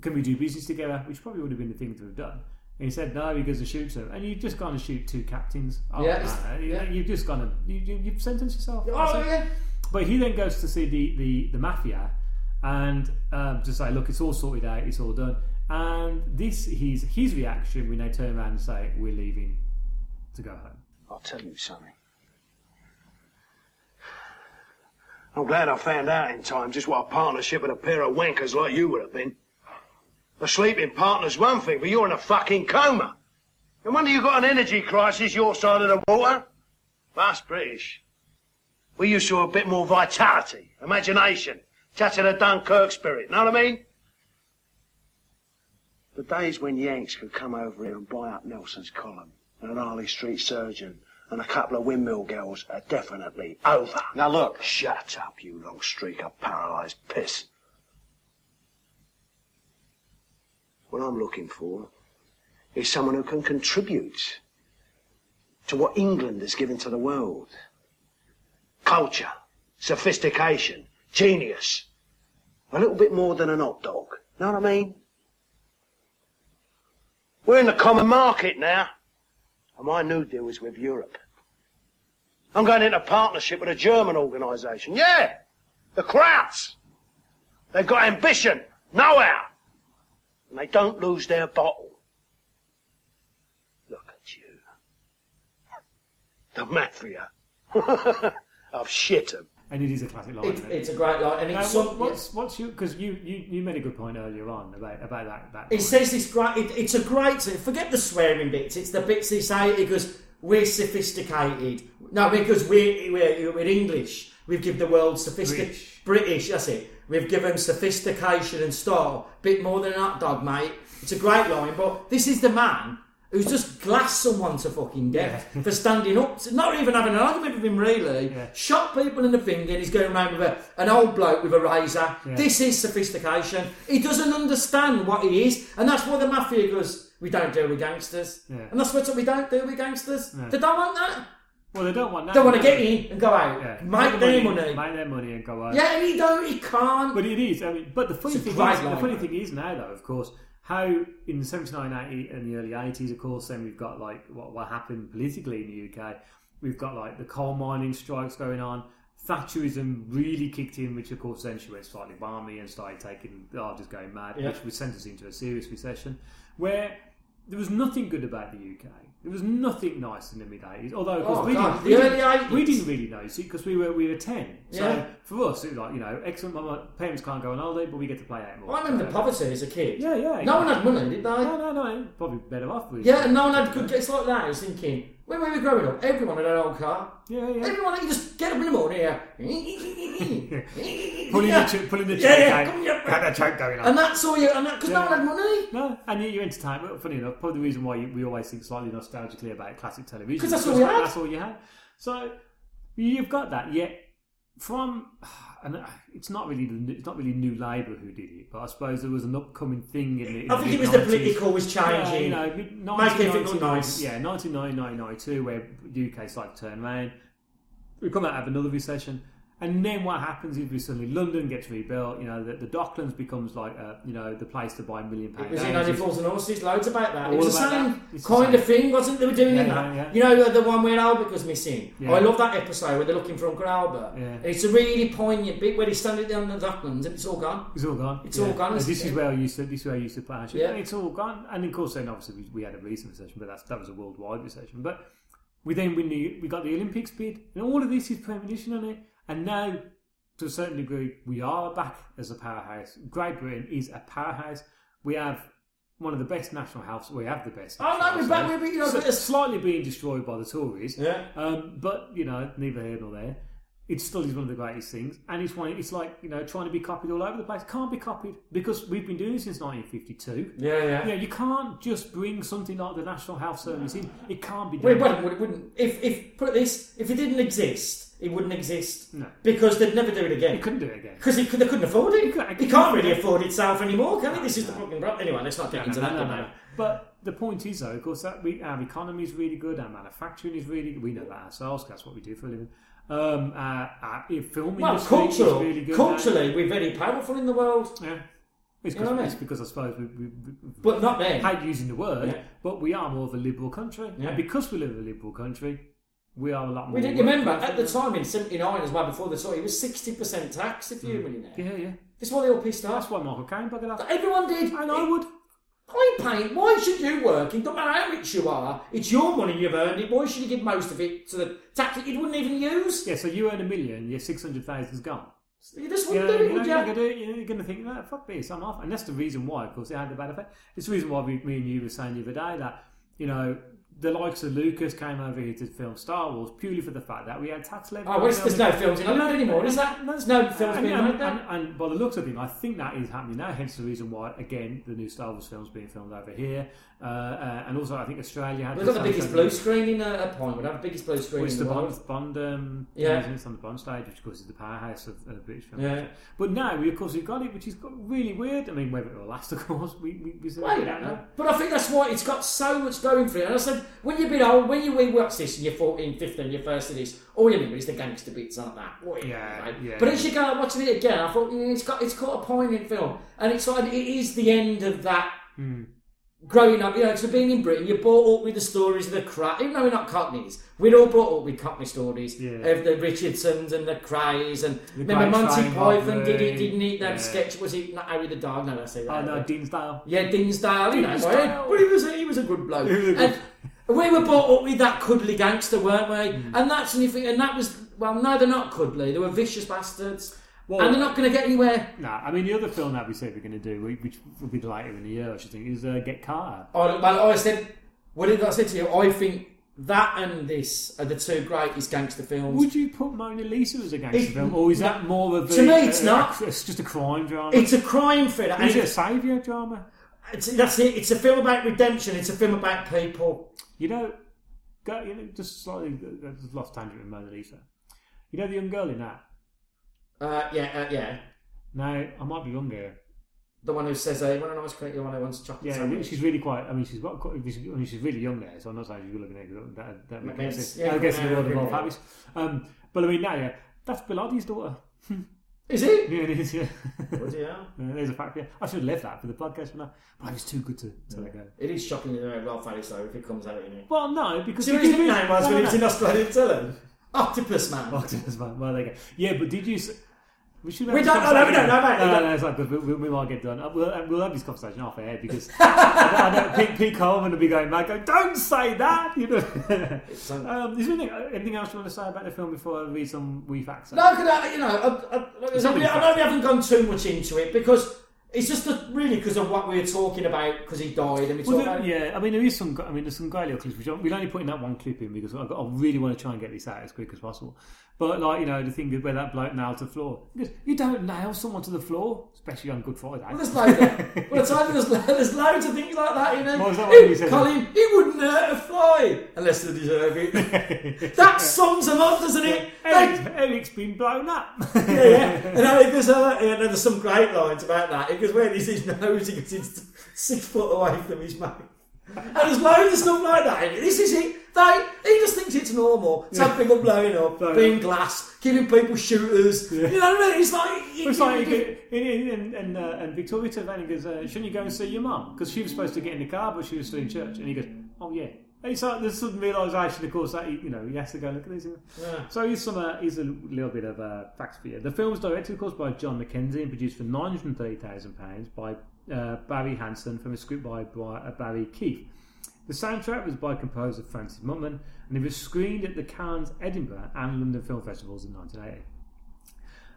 Can we do business together? Which probably would have been the thing to have done. And he said no because of shoots him, and you've just gone to shoot two captains. Oh, Yeah, man, you- yeah. you've just gone to you, you, you've sentenced yourself. Oh it. yeah. But he then goes to see the, the, the mafia and um, to say, look, it's all sorted out, it's all done. And this his his reaction when they turn around and say, we're leaving to go home. I'll tell you something. I'm glad I found out in time just what a partnership with a pair of wankers like you would have been. A sleeping partner's one thing, but you're in a fucking coma. No wonder you got an energy crisis your side of the water. Us British. We used to have a bit more vitality, imagination, touch of the Dunkirk spirit, know what I mean? The days when Yanks could come over here and buy up Nelson's column and an Harley Street surgeon and a couple of windmill girls are definitely over. Now look, Shut up, you long streak of paralysed piss. What I'm looking for is someone who can contribute to what England has given to the world. Culture, sophistication, genius. A little bit more than an hot dog. Know what I mean? We're in the common market now. And my new deal is with Europe. I'm going into partnership with a German organisation. Yeah, the Krauts. They've got ambition, know-how, and they don't lose their bottle. Look at you. The mafia. I've shit 'em. And it is a classic line. It, isn't it? it's a great line, and Now, it's what, some, what's what's you because you, you you made a good point earlier on about about that that He line. says this great. It, it's a great. Forget the swearing bits. It's the bits they say. He goes, "We're sophisticated." No, because we're we're, we're English. We've given the world sophisticated British. British. That's it. We've given sophistication and style. A bit more than an hot dog, mate. It's a great line, but this is the man who's just glassed someone to fucking death for standing up, to not even having an argument with him, really. Yeah. Shot people in the finger and he's going around with a, an old bloke with a razor. Yeah. This is sophistication. He doesn't understand what it is, and that's why the mafia goes, We don't deal with gangsters. Yeah. And that's what we don't deal with gangsters. They don't want that. Well, they don't want that. They want to get in and go out, Yeah. make their money. make their money, and go out. Yeah, and he don't, he can't. But it is. I mean, but the funny thing is, the funny thing is now, though, of course, how in the 79, 80 and the early 80s, of course, then we've got like what, what happened politically in the UK. We've got like the coal mining strikes going on. Thatcherism really kicked in, which of course then she went slightly barmy and started taking, oh, just going mad, Yeah. which was sent us into a serious recession where there was nothing good about the UK. There was nothing nice in the mid 80s. Although, of course, Oh, we, God, didn't, we, didn't, we didn't really notice it because we were we were 10. So Yeah. for us, it was like, you know, excellent. My parents can't go on holiday, but we get to play out more. I remember Uh, poverty as a kid. Yeah, yeah. No one had money, did they? No, no, no. Probably better off with Yeah, and no one had good. It's like that. I was thinking, when we were growing up, everyone had an old car. Yeah, yeah. Everyone, you just get up in the morning, yeah. Pulling Yeah. the ch- pulling the Yeah, yeah, come here. Had that choke going on. And that's all you, and that because no one had money. No, and you, you entertain. But funny enough, probably the reason why you, we always think slightly nostalgically about classic television 'Cause that's all we had. That's all you had. So you've got that. Yet from, and uh, it's not really the- it's not really New Labour who did it, but I suppose there was an upcoming thing in. In I think it was the political was Yeah, changing. you know, Make everything look nice. Yeah, 1999, 1992, where the UK started to turn around. We come out of another recession. And then what happens is we suddenly London gets rebuilt. You know, the, the Docklands becomes like uh, you know the place to buy million pound It was in houses. Only Fools and Horses, loads about that. All it was the same that. It's the kind of thing, wasn't it? They were doing in Yeah, that. yeah, yeah. You know, the one where Albert was missing. Yeah. I love that episode where they're looking for Uncle Albert. Yeah. It's a really poignant bit where he's standing down the Docklands and it's all gone. It's all gone. It's all gone, this is where I used to. This is where I used to play. Actually. Yeah. And it's all gone. And of course, then obviously we, we had a recent recession, but that's that was a worldwide recession. But we then win the we got the Olympics bid, and all of this is premonition on it. And now, to a certain degree, we are back as a powerhouse. Great Britain is a powerhouse. We have one of the best national health. We have the best. Oh no, we're back. We're you know, So- it's- slightly being destroyed by the Tories. Yeah. Um, but you know, neither here nor there. It still is one of the greatest things, and it's one. It's like you know, trying to be copied all over the place. Can't be copied because we've been doing it since 1952. yeah, yeah. Yeah, you can't just bring something like the National Health Service in. It can't be Well, done. it wouldn't, it wouldn't. If, if put this, if it didn't exist, it wouldn't exist. No. Because they'd never do it You again. couldn't do it again. Because could, they couldn't afford it. couldn't- It can't really afford itself anymore, can it? This is the fucking problem. Anyway, let's not get into No, that no. But the point is, though, of course, that we, our economy is really good, our manufacturing is really good. We know that ourselves, that's what we do for a living. Um, our, our film Well, industry cultural, is really good. culturally, we're very powerful in the world. Yeah. It's You know I because, mean? it's because I suppose we, we, we but not then. hate using the word, Yeah. but we are more of a liberal country. Yeah. And because we live in a liberal country, we are a lot more. We didn't remember at the time in '79 as well. Before the tour, it was sixty percent tax if you're a millionaire. Mm. Yeah, yeah. That's why they all pissed off. That's why Michael Caine buggered. Everyone did. And I would. I'm paying. Why should you work? It doesn't matter how rich you are. It's your money you've earned it. Why should you give most of it to the tax that you wouldn't even use? Yeah, so you earn a million, your 600,000's gone. You just You wouldn't know, do it, you know, would you're you? going to do it, you're going to think, no, fuck this, I'm off. And that's the reason why, of course, it had the bad effect. It's the reason why we, me and you were saying the other day that, you know, the likes of Lucas came over here to film Star Wars purely for the fact that we had tax levy. Oh, well, there's no films in Hollywood anymore, is that? There's no films and, being and, made and, and by the looks of it, I think that is happening now. Hence the reason why, again, the new Star Wars films being filmed over here, uh, uh, and also I think Australia had. We've got the biggest blue screen in uh, a point. We'd have the biggest blue screen it's in the the. Bond, Bond um, Yeah. on the Bond stage, which of course is the powerhouse of uh, British film. Yeah. But now, we, of course, we've got it, which is really weird. I mean, whether it will last, of course, we, we, we Well, don't know. But I think that's why it's got so much going for it. And I said, when a bit old, when you watch this and you're 14, 15, you're first of this, all you remember is the gangster bits, aren't that? Yeah, know. yeah. But as you go watching it again, I thought, yeah, it's got it's got a poignant film. And it's like, it is the end of that Hmm. growing up, you know, so being in Britain, you're brought up with the stories of the crap. Even though we're not Cockneys, we're all brought up with Cockney stories Yeah. of the Richardsons and the Krays. And remember Monty Python did it, didn't he? That Yeah. sketch was it not Harry the Dog? No, I say that. Oh, no, Dinsdale. Yeah, Dinsdale, you know, Dinsdale. but he was a, he was a good bloke. A good- and we were brought up with that cuddly gangster, weren't we? Mm. And that's when you think, and that was well, no, they're not cuddly. They were vicious bastards, Well- and they're not going to get anywhere. Nah, I mean, the other film that we said we're going to do, which will be later in the year, I should think, is uh, Get Carter. I, well, I said, what did I say to you? I think that and this are the two greatest gangster films. Would you put Mona Lisa as a gangster It- film, or is that more of a. To me, it's uh, not. It's just a crime drama. it's a crime thriller. is it a saviour drama? it's, that's it. It's a film about redemption. It's a film about people. You know, go, you know, just slightly, uh, lost tangent with Mona Lisa. You know the young girl in that? Uh, yeah, uh, yeah. Now, I might be wrong here. The one who says, "Hey, want a nice cake? You want a one's chocolate Yeah, sandwich?" she's really quite. I mean, she's got. Quite, I mean, she's really young there, so I'm not saying she's good looking. There, that, that makes sense. yeah, I guess in the world of habits. Um, but I mean, now, yeah, that's Bill Oddie's daughter. Is it? Yeah, it is. Yeah. Bloody hell. Uh, there's a fact. Yeah, I should have left that for the podcast for now, but it was too good to, to let go. It is shocking that they're Rolf Harris though if it comes out in it. Well, no, because See what did his nickname was when he was in Australian telly? Octopus Man. Octopus Man. Well, there you go. Yeah, but did you? S- We, should have We don't- no, no, we don't, no, mate, we No, don't. no, it's like, 'cause we, we, we might get done. Uh, We'll, uh, we'll have this conversation off air because I, I know Pete, Pete Coleman will be going back, going, don't say that! You know. um, is there anything, anything else you want to say about the film before I read some wee facts? No, could I, you know, I, I, like I, said, not we- I know we haven't gone too much into it because it's just that really because of what we were talking about because he died and we Well, talked there- about yeah, I mean, there is some. gr- I mean, there's some great little clips. Which we'll only put in that one clip in because I've I really want to try and get this out as quick as possible. But like, you know, the thing is where that bloke nailed to the floor. Because you don't nail someone to the floor, especially on Good Friday. Well, there's loads of, well, there's, there's loads of things like that, you know. Was that He- you? Colin, he wouldn't hurt a fly unless they deserve it. that sums them up, doesn't it? They, Eric, Eric's been blown up. yeah, yeah. And I, there's, uh, yeah, there's some great lines about that. Because when he's his nose, he gets it's six foot away from his mouth. And there's loads of stuff like that. This is it. They, he just thinks it's normal to have people blowing up, Blowing being glass, giving people shooters. You know what I mean? It's like. It's like, in, in, uh, and Victoria and goes, uh, shouldn't you go and see your mum? Because she was supposed to get in the car, but she was still in church. And he goes, oh, yeah. And it's like there's sudden realisation, of course, that he, you know he has to go look at these. Yeah. So here's some, uh, here's a little bit of uh, facts for you. The film's directed, of course, by John Mackenzie and produced for nine hundred thirty thousand pounds by uh, Barry Hanson from a script by, by uh, Barrie Keeffe. The soundtrack was by composer Francis Monkman, and it was screened at the Cannes, Edinburgh, and London Film Festivals in 1980.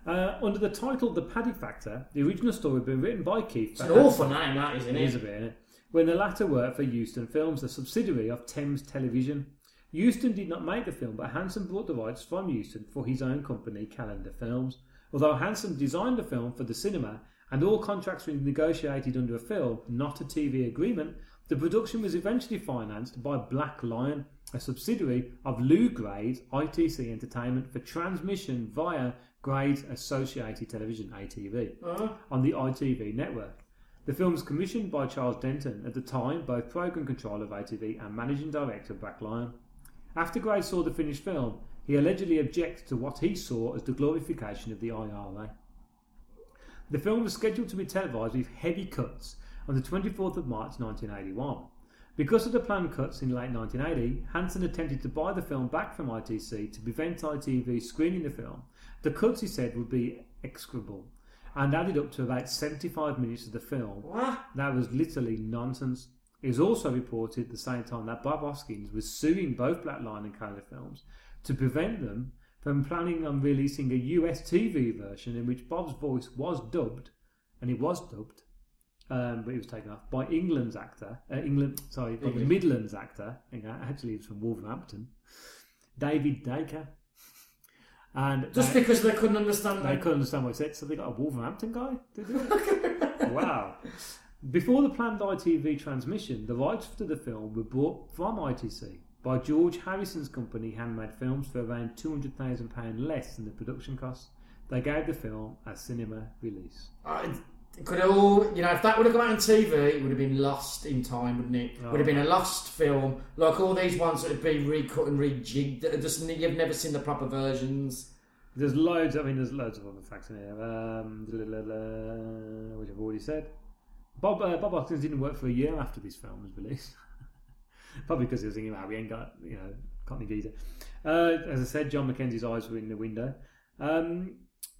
Uh, under the title The Paddy Factor, the original story had been written by Keeffe. It's an awful name, that, isn't It is a it? bit, innit? when the latter worked for Euston Films, a subsidiary of Thames Television. Euston did not make the film, but Hanson bought the rights from Euston for his own company, Calendar Films. Although Hanson designed the film for the cinema and all contracts were negotiated under a film, not a TV agreement, the production was eventually financed by Black Lion, a subsidiary of Lew Grade's ITC Entertainment for transmission via Grade's Associated Television ATV Uh, on the ITV network. The film was commissioned by Charles Denton, at the time both program controller of ATV and managing director of Black Lion. After Grade saw the finished film, he allegedly objected to what he saw as the glorification of the IRA. The film was scheduled to be televised with heavy cuts on the 24th of March 1981. Because of the planned cuts in late 1980, Hanson attempted to buy the film back from ITC to prevent ITV screening the film. The cuts, he said, would be execrable and added up to about 75 minutes of the film. what? That was literally nonsense. It was also reported at the same time that Bob Hoskins was suing both Black Lion and Calendar Films to prevent them from planning on releasing a US TV version in which Bob's voice was dubbed, and it was dubbed, um, but he was taken off by England's actor, uh, England, sorry, by the Midlands actor. Actually, he's from Wolverhampton, David Dacre. And Just because they couldn't understand they that. couldn't understand what he said, so they got a Wolverhampton guy to do it. wow. Before the planned ITV transmission, the rights to the film were bought from ITC by George Harrison's company, Handmade Films, for around £200,000 less than the production costs. They gave the film a cinema release. Uh, it could all, you know, if that would have come out on TV, it would have been lost in time, wouldn't it? Oh. Would have been a lost film, like all these ones that have been recut and rejigged. That are just you've never seen the proper versions. There's loads, I mean, there's loads of other facts in here, um, which I've already said. Bob, uh, Bob Hoskins didn't work for a year after this film was released. Probably because he was thinking, "Ah, we ain't got, you know, any visa. Uh, as I said, John Mackenzie's eyes were in the window. Um,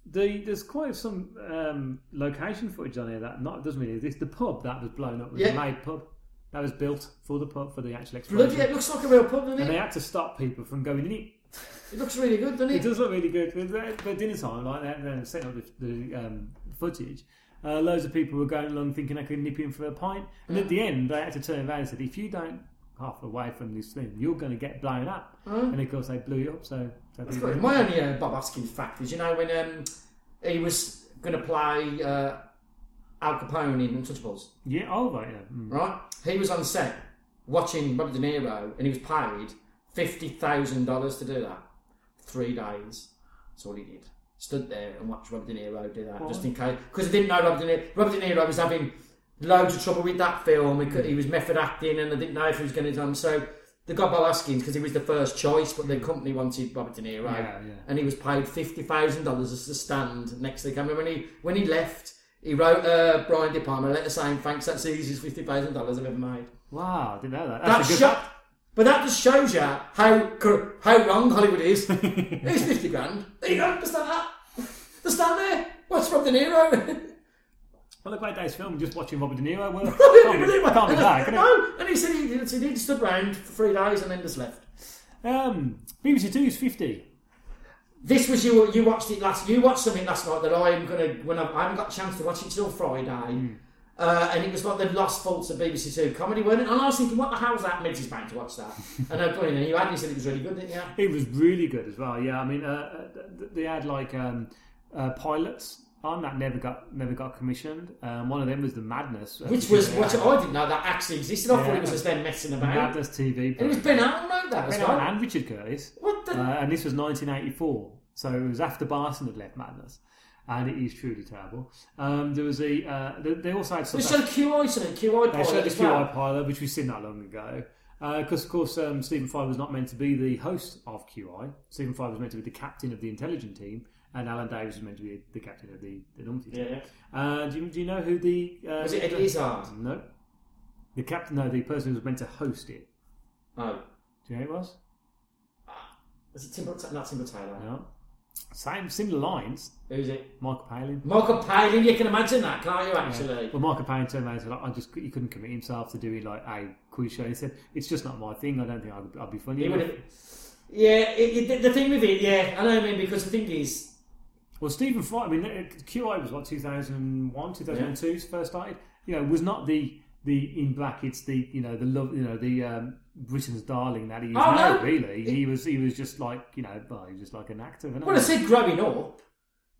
the, there's quite some um, location footage on here that not doesn't mean this. The pub that was blown up was a Yeah. made pub that was built for the pub for the actual explosion, Bloody, it looks like a real pub, doesn't it? and they it? had to stop people from going in it. It looks really good, doesn't It it? does look really good. But but dinner time, like they're, they're setting up the, the um, footage. Uh, loads of people were going along thinking they could nip in for a pint, and at the end they had to turn around and said, "If you don't half away from this thing, you're going to get blown up." And of course they blew it up. So, so That's good. My only uh, Bob Hoskins fact is, you know, when um, he was going to play uh, Al Capone in Untouchables, yeah, oh yeah. Mm. right? He was on set watching Robert De Niro, and he was paid fifty thousand dollars to do that. Three days. That's all he did. Stood there and watched Robert De Niro do that, just in case. Because I didn't know Robert De Niro. Robert De Niro was having loads of trouble with that film. He, could, he was method acting, and I didn't know if he was going to do. So they got Bob Hoskins because he was the first choice, but the company wanted Robert De Niro, Yeah, yeah. and he was paid fifty thousand dollars as the stand next to the camera. When he when he left, he wrote uh, Brian De Palma a letter saying, "Thanks, that's the easiest fifty thousand dollars I've ever made." Wow, I didn't know that. That That's a good but that just shows you how how wrong Hollywood is. it's fifty grand. There you go. Understand that? The stand there. What's Rob De Niro? Well, a great day's film. Just watching Robert De Niro. Well, Can't can't be, can't be bad, can it? No, and he said he, he stood round for three days and then just left. Um, BBC Two is fifty. This was you. You watched it last. You watched something last night that I am gonna. When I, I haven't got a chance to watch it till Friday, uh, and it was like the lost faults of BBC Two comedy, wasn't it? And I was thinking, what the hell's that? Mitzi's bound to watch that. and I it in. You had. You said it was really good, didn't you? It was really good as well. Yeah, I mean, uh, uh, they had like um, uh, pilots on that never got never got commissioned. Um, one of them was the Madness, uh, Which was yeah, which I didn't know that actually existed. I thought it was just them messing about. Madness TV. And it was Ben Elton wrote that Ben well. Elton and Richard Curtis. What the? Uh, and this was 1984, so it was after Barson had left Madness, and it is truly terrible. Um, there was a uh, they, they also had They some. showed QI something. QI They pilot showed the as well. QI pilot, which we've seen not long ago. Because, of course, um, Stephen Fry was not meant to be the host of QI. Stephen Fry was meant to be the captain of the intelligent team, and Alan Davies was meant to be the captain of the, the numpty team. Yeah. Uh, do, you, do you know who the. Uh, Was it Eddie Izzard? No. The captain, no, the person who was meant to host it. Oh, Do you know who it was? was it Timber? Not Tim Brooke-Taylor. No. Same, similar lines. Who's it? Michael Palin. Michael Palin. You can imagine that, can't you? Actually. Well, Michael Palin turned around and said, "I just he couldn't commit himself to doing like a quiz show." He said, "It's just not my thing. I don't think I'd, I'd be funny." He enough." would have. Yeah, it, the thing with it, yeah, I know I mean because the thing is, Well, Stephen Fry. I mean, QI was what 2001, 2002 first started. You know, was not the the in brackets the you know the love you know the um, Britain's darling that he is Oh, now. no. Really, he was he was just like you know, well, he was just like an actor. Well. I said growing up,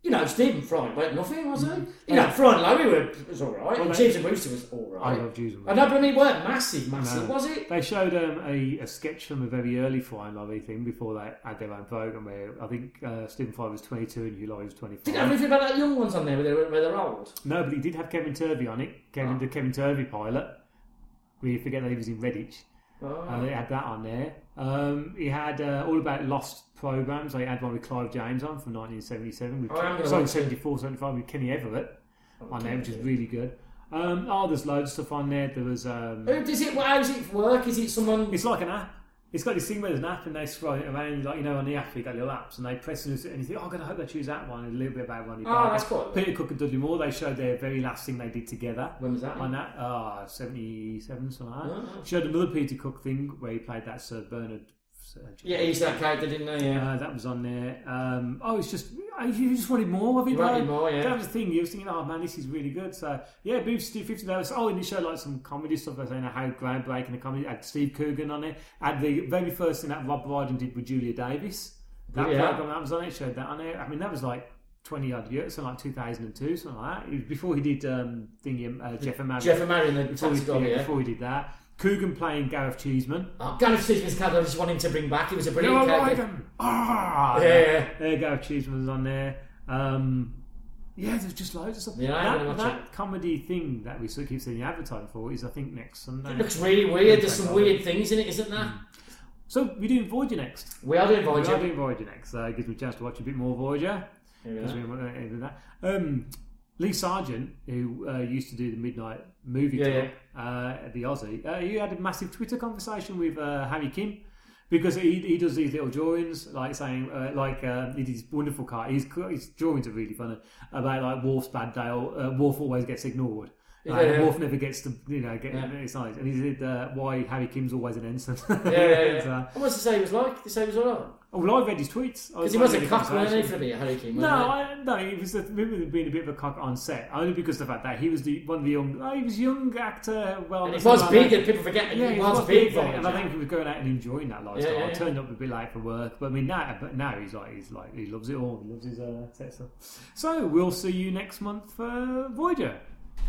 you know, Stephen Fry weren't nothing, was he? You know, Fry and Laurie were, was all right, Well, and they- and Brewster was all I right. love Jews. and I know, but I mean, weren't massive, massive, No. was it? They showed um, a, a sketch from a very early Fry and Laurie thing before they had their own program. Where I think uh, Stephen Fry was 22 and Hugh Laurie was 25. Didn't have anything about that young ones on there where they're, where they're old. No, but he did have Kevin Turvey on it. Kevin, Oh. the Kevin Turvey pilot. We forget that he was in Redditch. Oh. Uh, they had that on there. Um, he had uh, all about lost programs. They had one with Clive James on from 1977. With, Oh, I'm sorry, 74, 75 with Kenny Everett on there, which is really good. Um, oh, there's loads of stuff on there. There was. Um, Who does it? How does it work? Is it someone? it's like an app. It's got this thing where there's an app and they scroll it around, like you know, on the app you got little apps and they press and you think, oh, God, I hope they choose that one. And a little bit about Ronnie Oh, Barker. that's quite- Peter Cook and Dudley Moore. They showed their very last thing they did together. When was that? On that, ah, 77, something like that. Oh. Showed another Peter Cook thing where he played that Sir Bernard. Sir, Yeah, he's that character, didn't he? Yeah. uh, that was on there. Um, oh, it's just I, you just wanted more of it. You wanted more, yeah. That was the thing. You were thinking, oh man, this is really good. So yeah, BBC Two Fifty. There was oh, and it showed like some comedy stuff. I They're saying how groundbreaking the comedy. Had Steve Coogan on it. Had the very first thing that Rob Brydon did with Julia Davis. That Yeah. program that was on it showed that on there. I mean, that was like. 20 odd years, so like 2002, something like that. It was before he did um, thingy, uh, Jeff and Mary. Jeff and Marion, the before, he, yeah, yeah. before he did that. Coogan playing Gareth Cheeseman. Oh, Gareth Cheeseman's character, I just want him to bring back. He was a You're brilliant character. Reagan. Ah, Yeah, yeah. Go. Cheeseman's on there. Um, yeah, there's just loads of stuff. Yeah, that that comedy thing that we sort of keep seeing the advertising for is, I think, next Sunday. It looks really weird. There's some weird things in it, isn't there? So we're doing Voyager next. We are doing Voyager. We are doing Voyager next. So it gives me a chance to watch a bit more Voyager. Here we Because are. we went into that. Um, Lee Sargent, who uh, used to do the midnight movie Yeah, talk uh, at the Aussie, uh, he had a massive Twitter conversation with uh, Harry Kim because he, he does these little drawings, like saying, uh, like uh, he did this wonderful card. His, his drawings are really funny about like Worf's bad day. Or, uh, Worf always gets ignored. Like, Yeah, yeah. Worf never gets to, you know, get, Yeah. it's nice. And he did uh, why Harry Kim's always an ensign. Yeah, yeah, yeah. So- What was to say he was like? Did he say he was alright? Oh, well, I read his tweets. Because he was a cock, wasn't he, for a bit, Harry Kim? No, I, no, he was the, maybe being a bit of a cock on set, only because of the fact that he was the one of the young. Oh, he was a young actor. Well, he? And he was like big, that. and people forget Yeah, he was big. yeah, and I think he was going out and enjoying that lifestyle. Yeah, yeah, I turned up a bit late for work, but I mean now, but now he's like he's like he loves it all. He loves his uh, Tesla. So we'll see you next month for Voyager.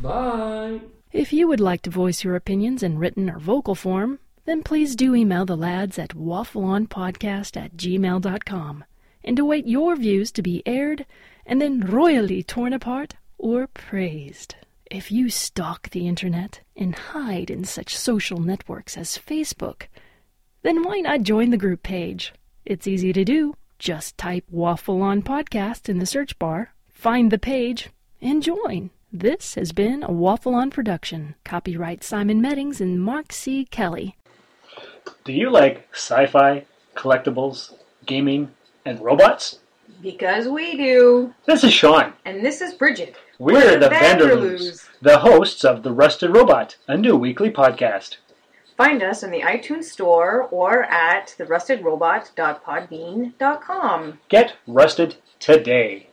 Bye. If you would like to voice your opinions in written or vocal form, then please do email the lads at waffleonpodcast at gmail.com and await your views to be aired and then royally torn apart or praised. If you stalk the internet and hide in such social networks as Facebook, then why not join the group page? It's easy to do. Just type Waffle On Podcast in the search bar, find the page, and join. This has been a Waffle On production. Copyright Simon Meddings and Mark C. Kelly. Do you like sci fi, collectibles, gaming, and robots? Because we do. This is Sean. And this is Bridget. We're, the, Vanderloos. Vanderloos, the hosts of The Rusted Robot, a new weekly podcast. Find us in the iTunes Store or at therustedrobot.podbean.com. Get rusted today.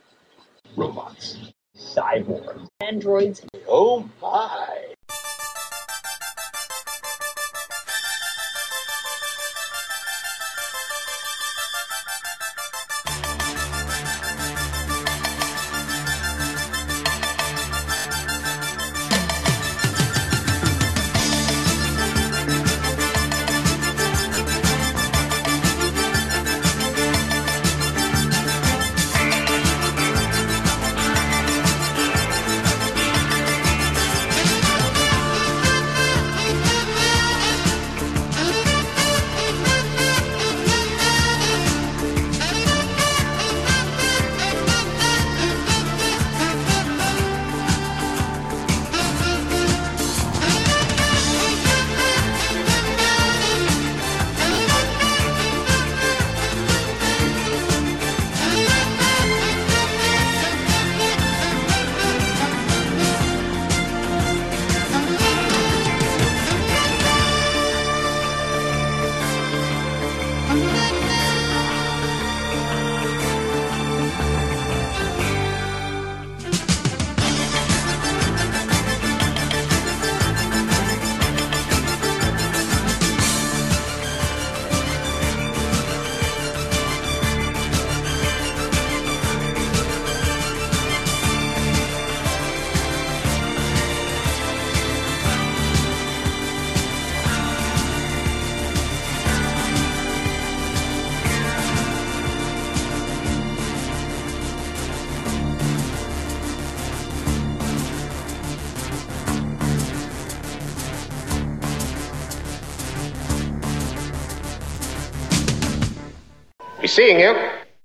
robots, cyborgs. androids. Oh my!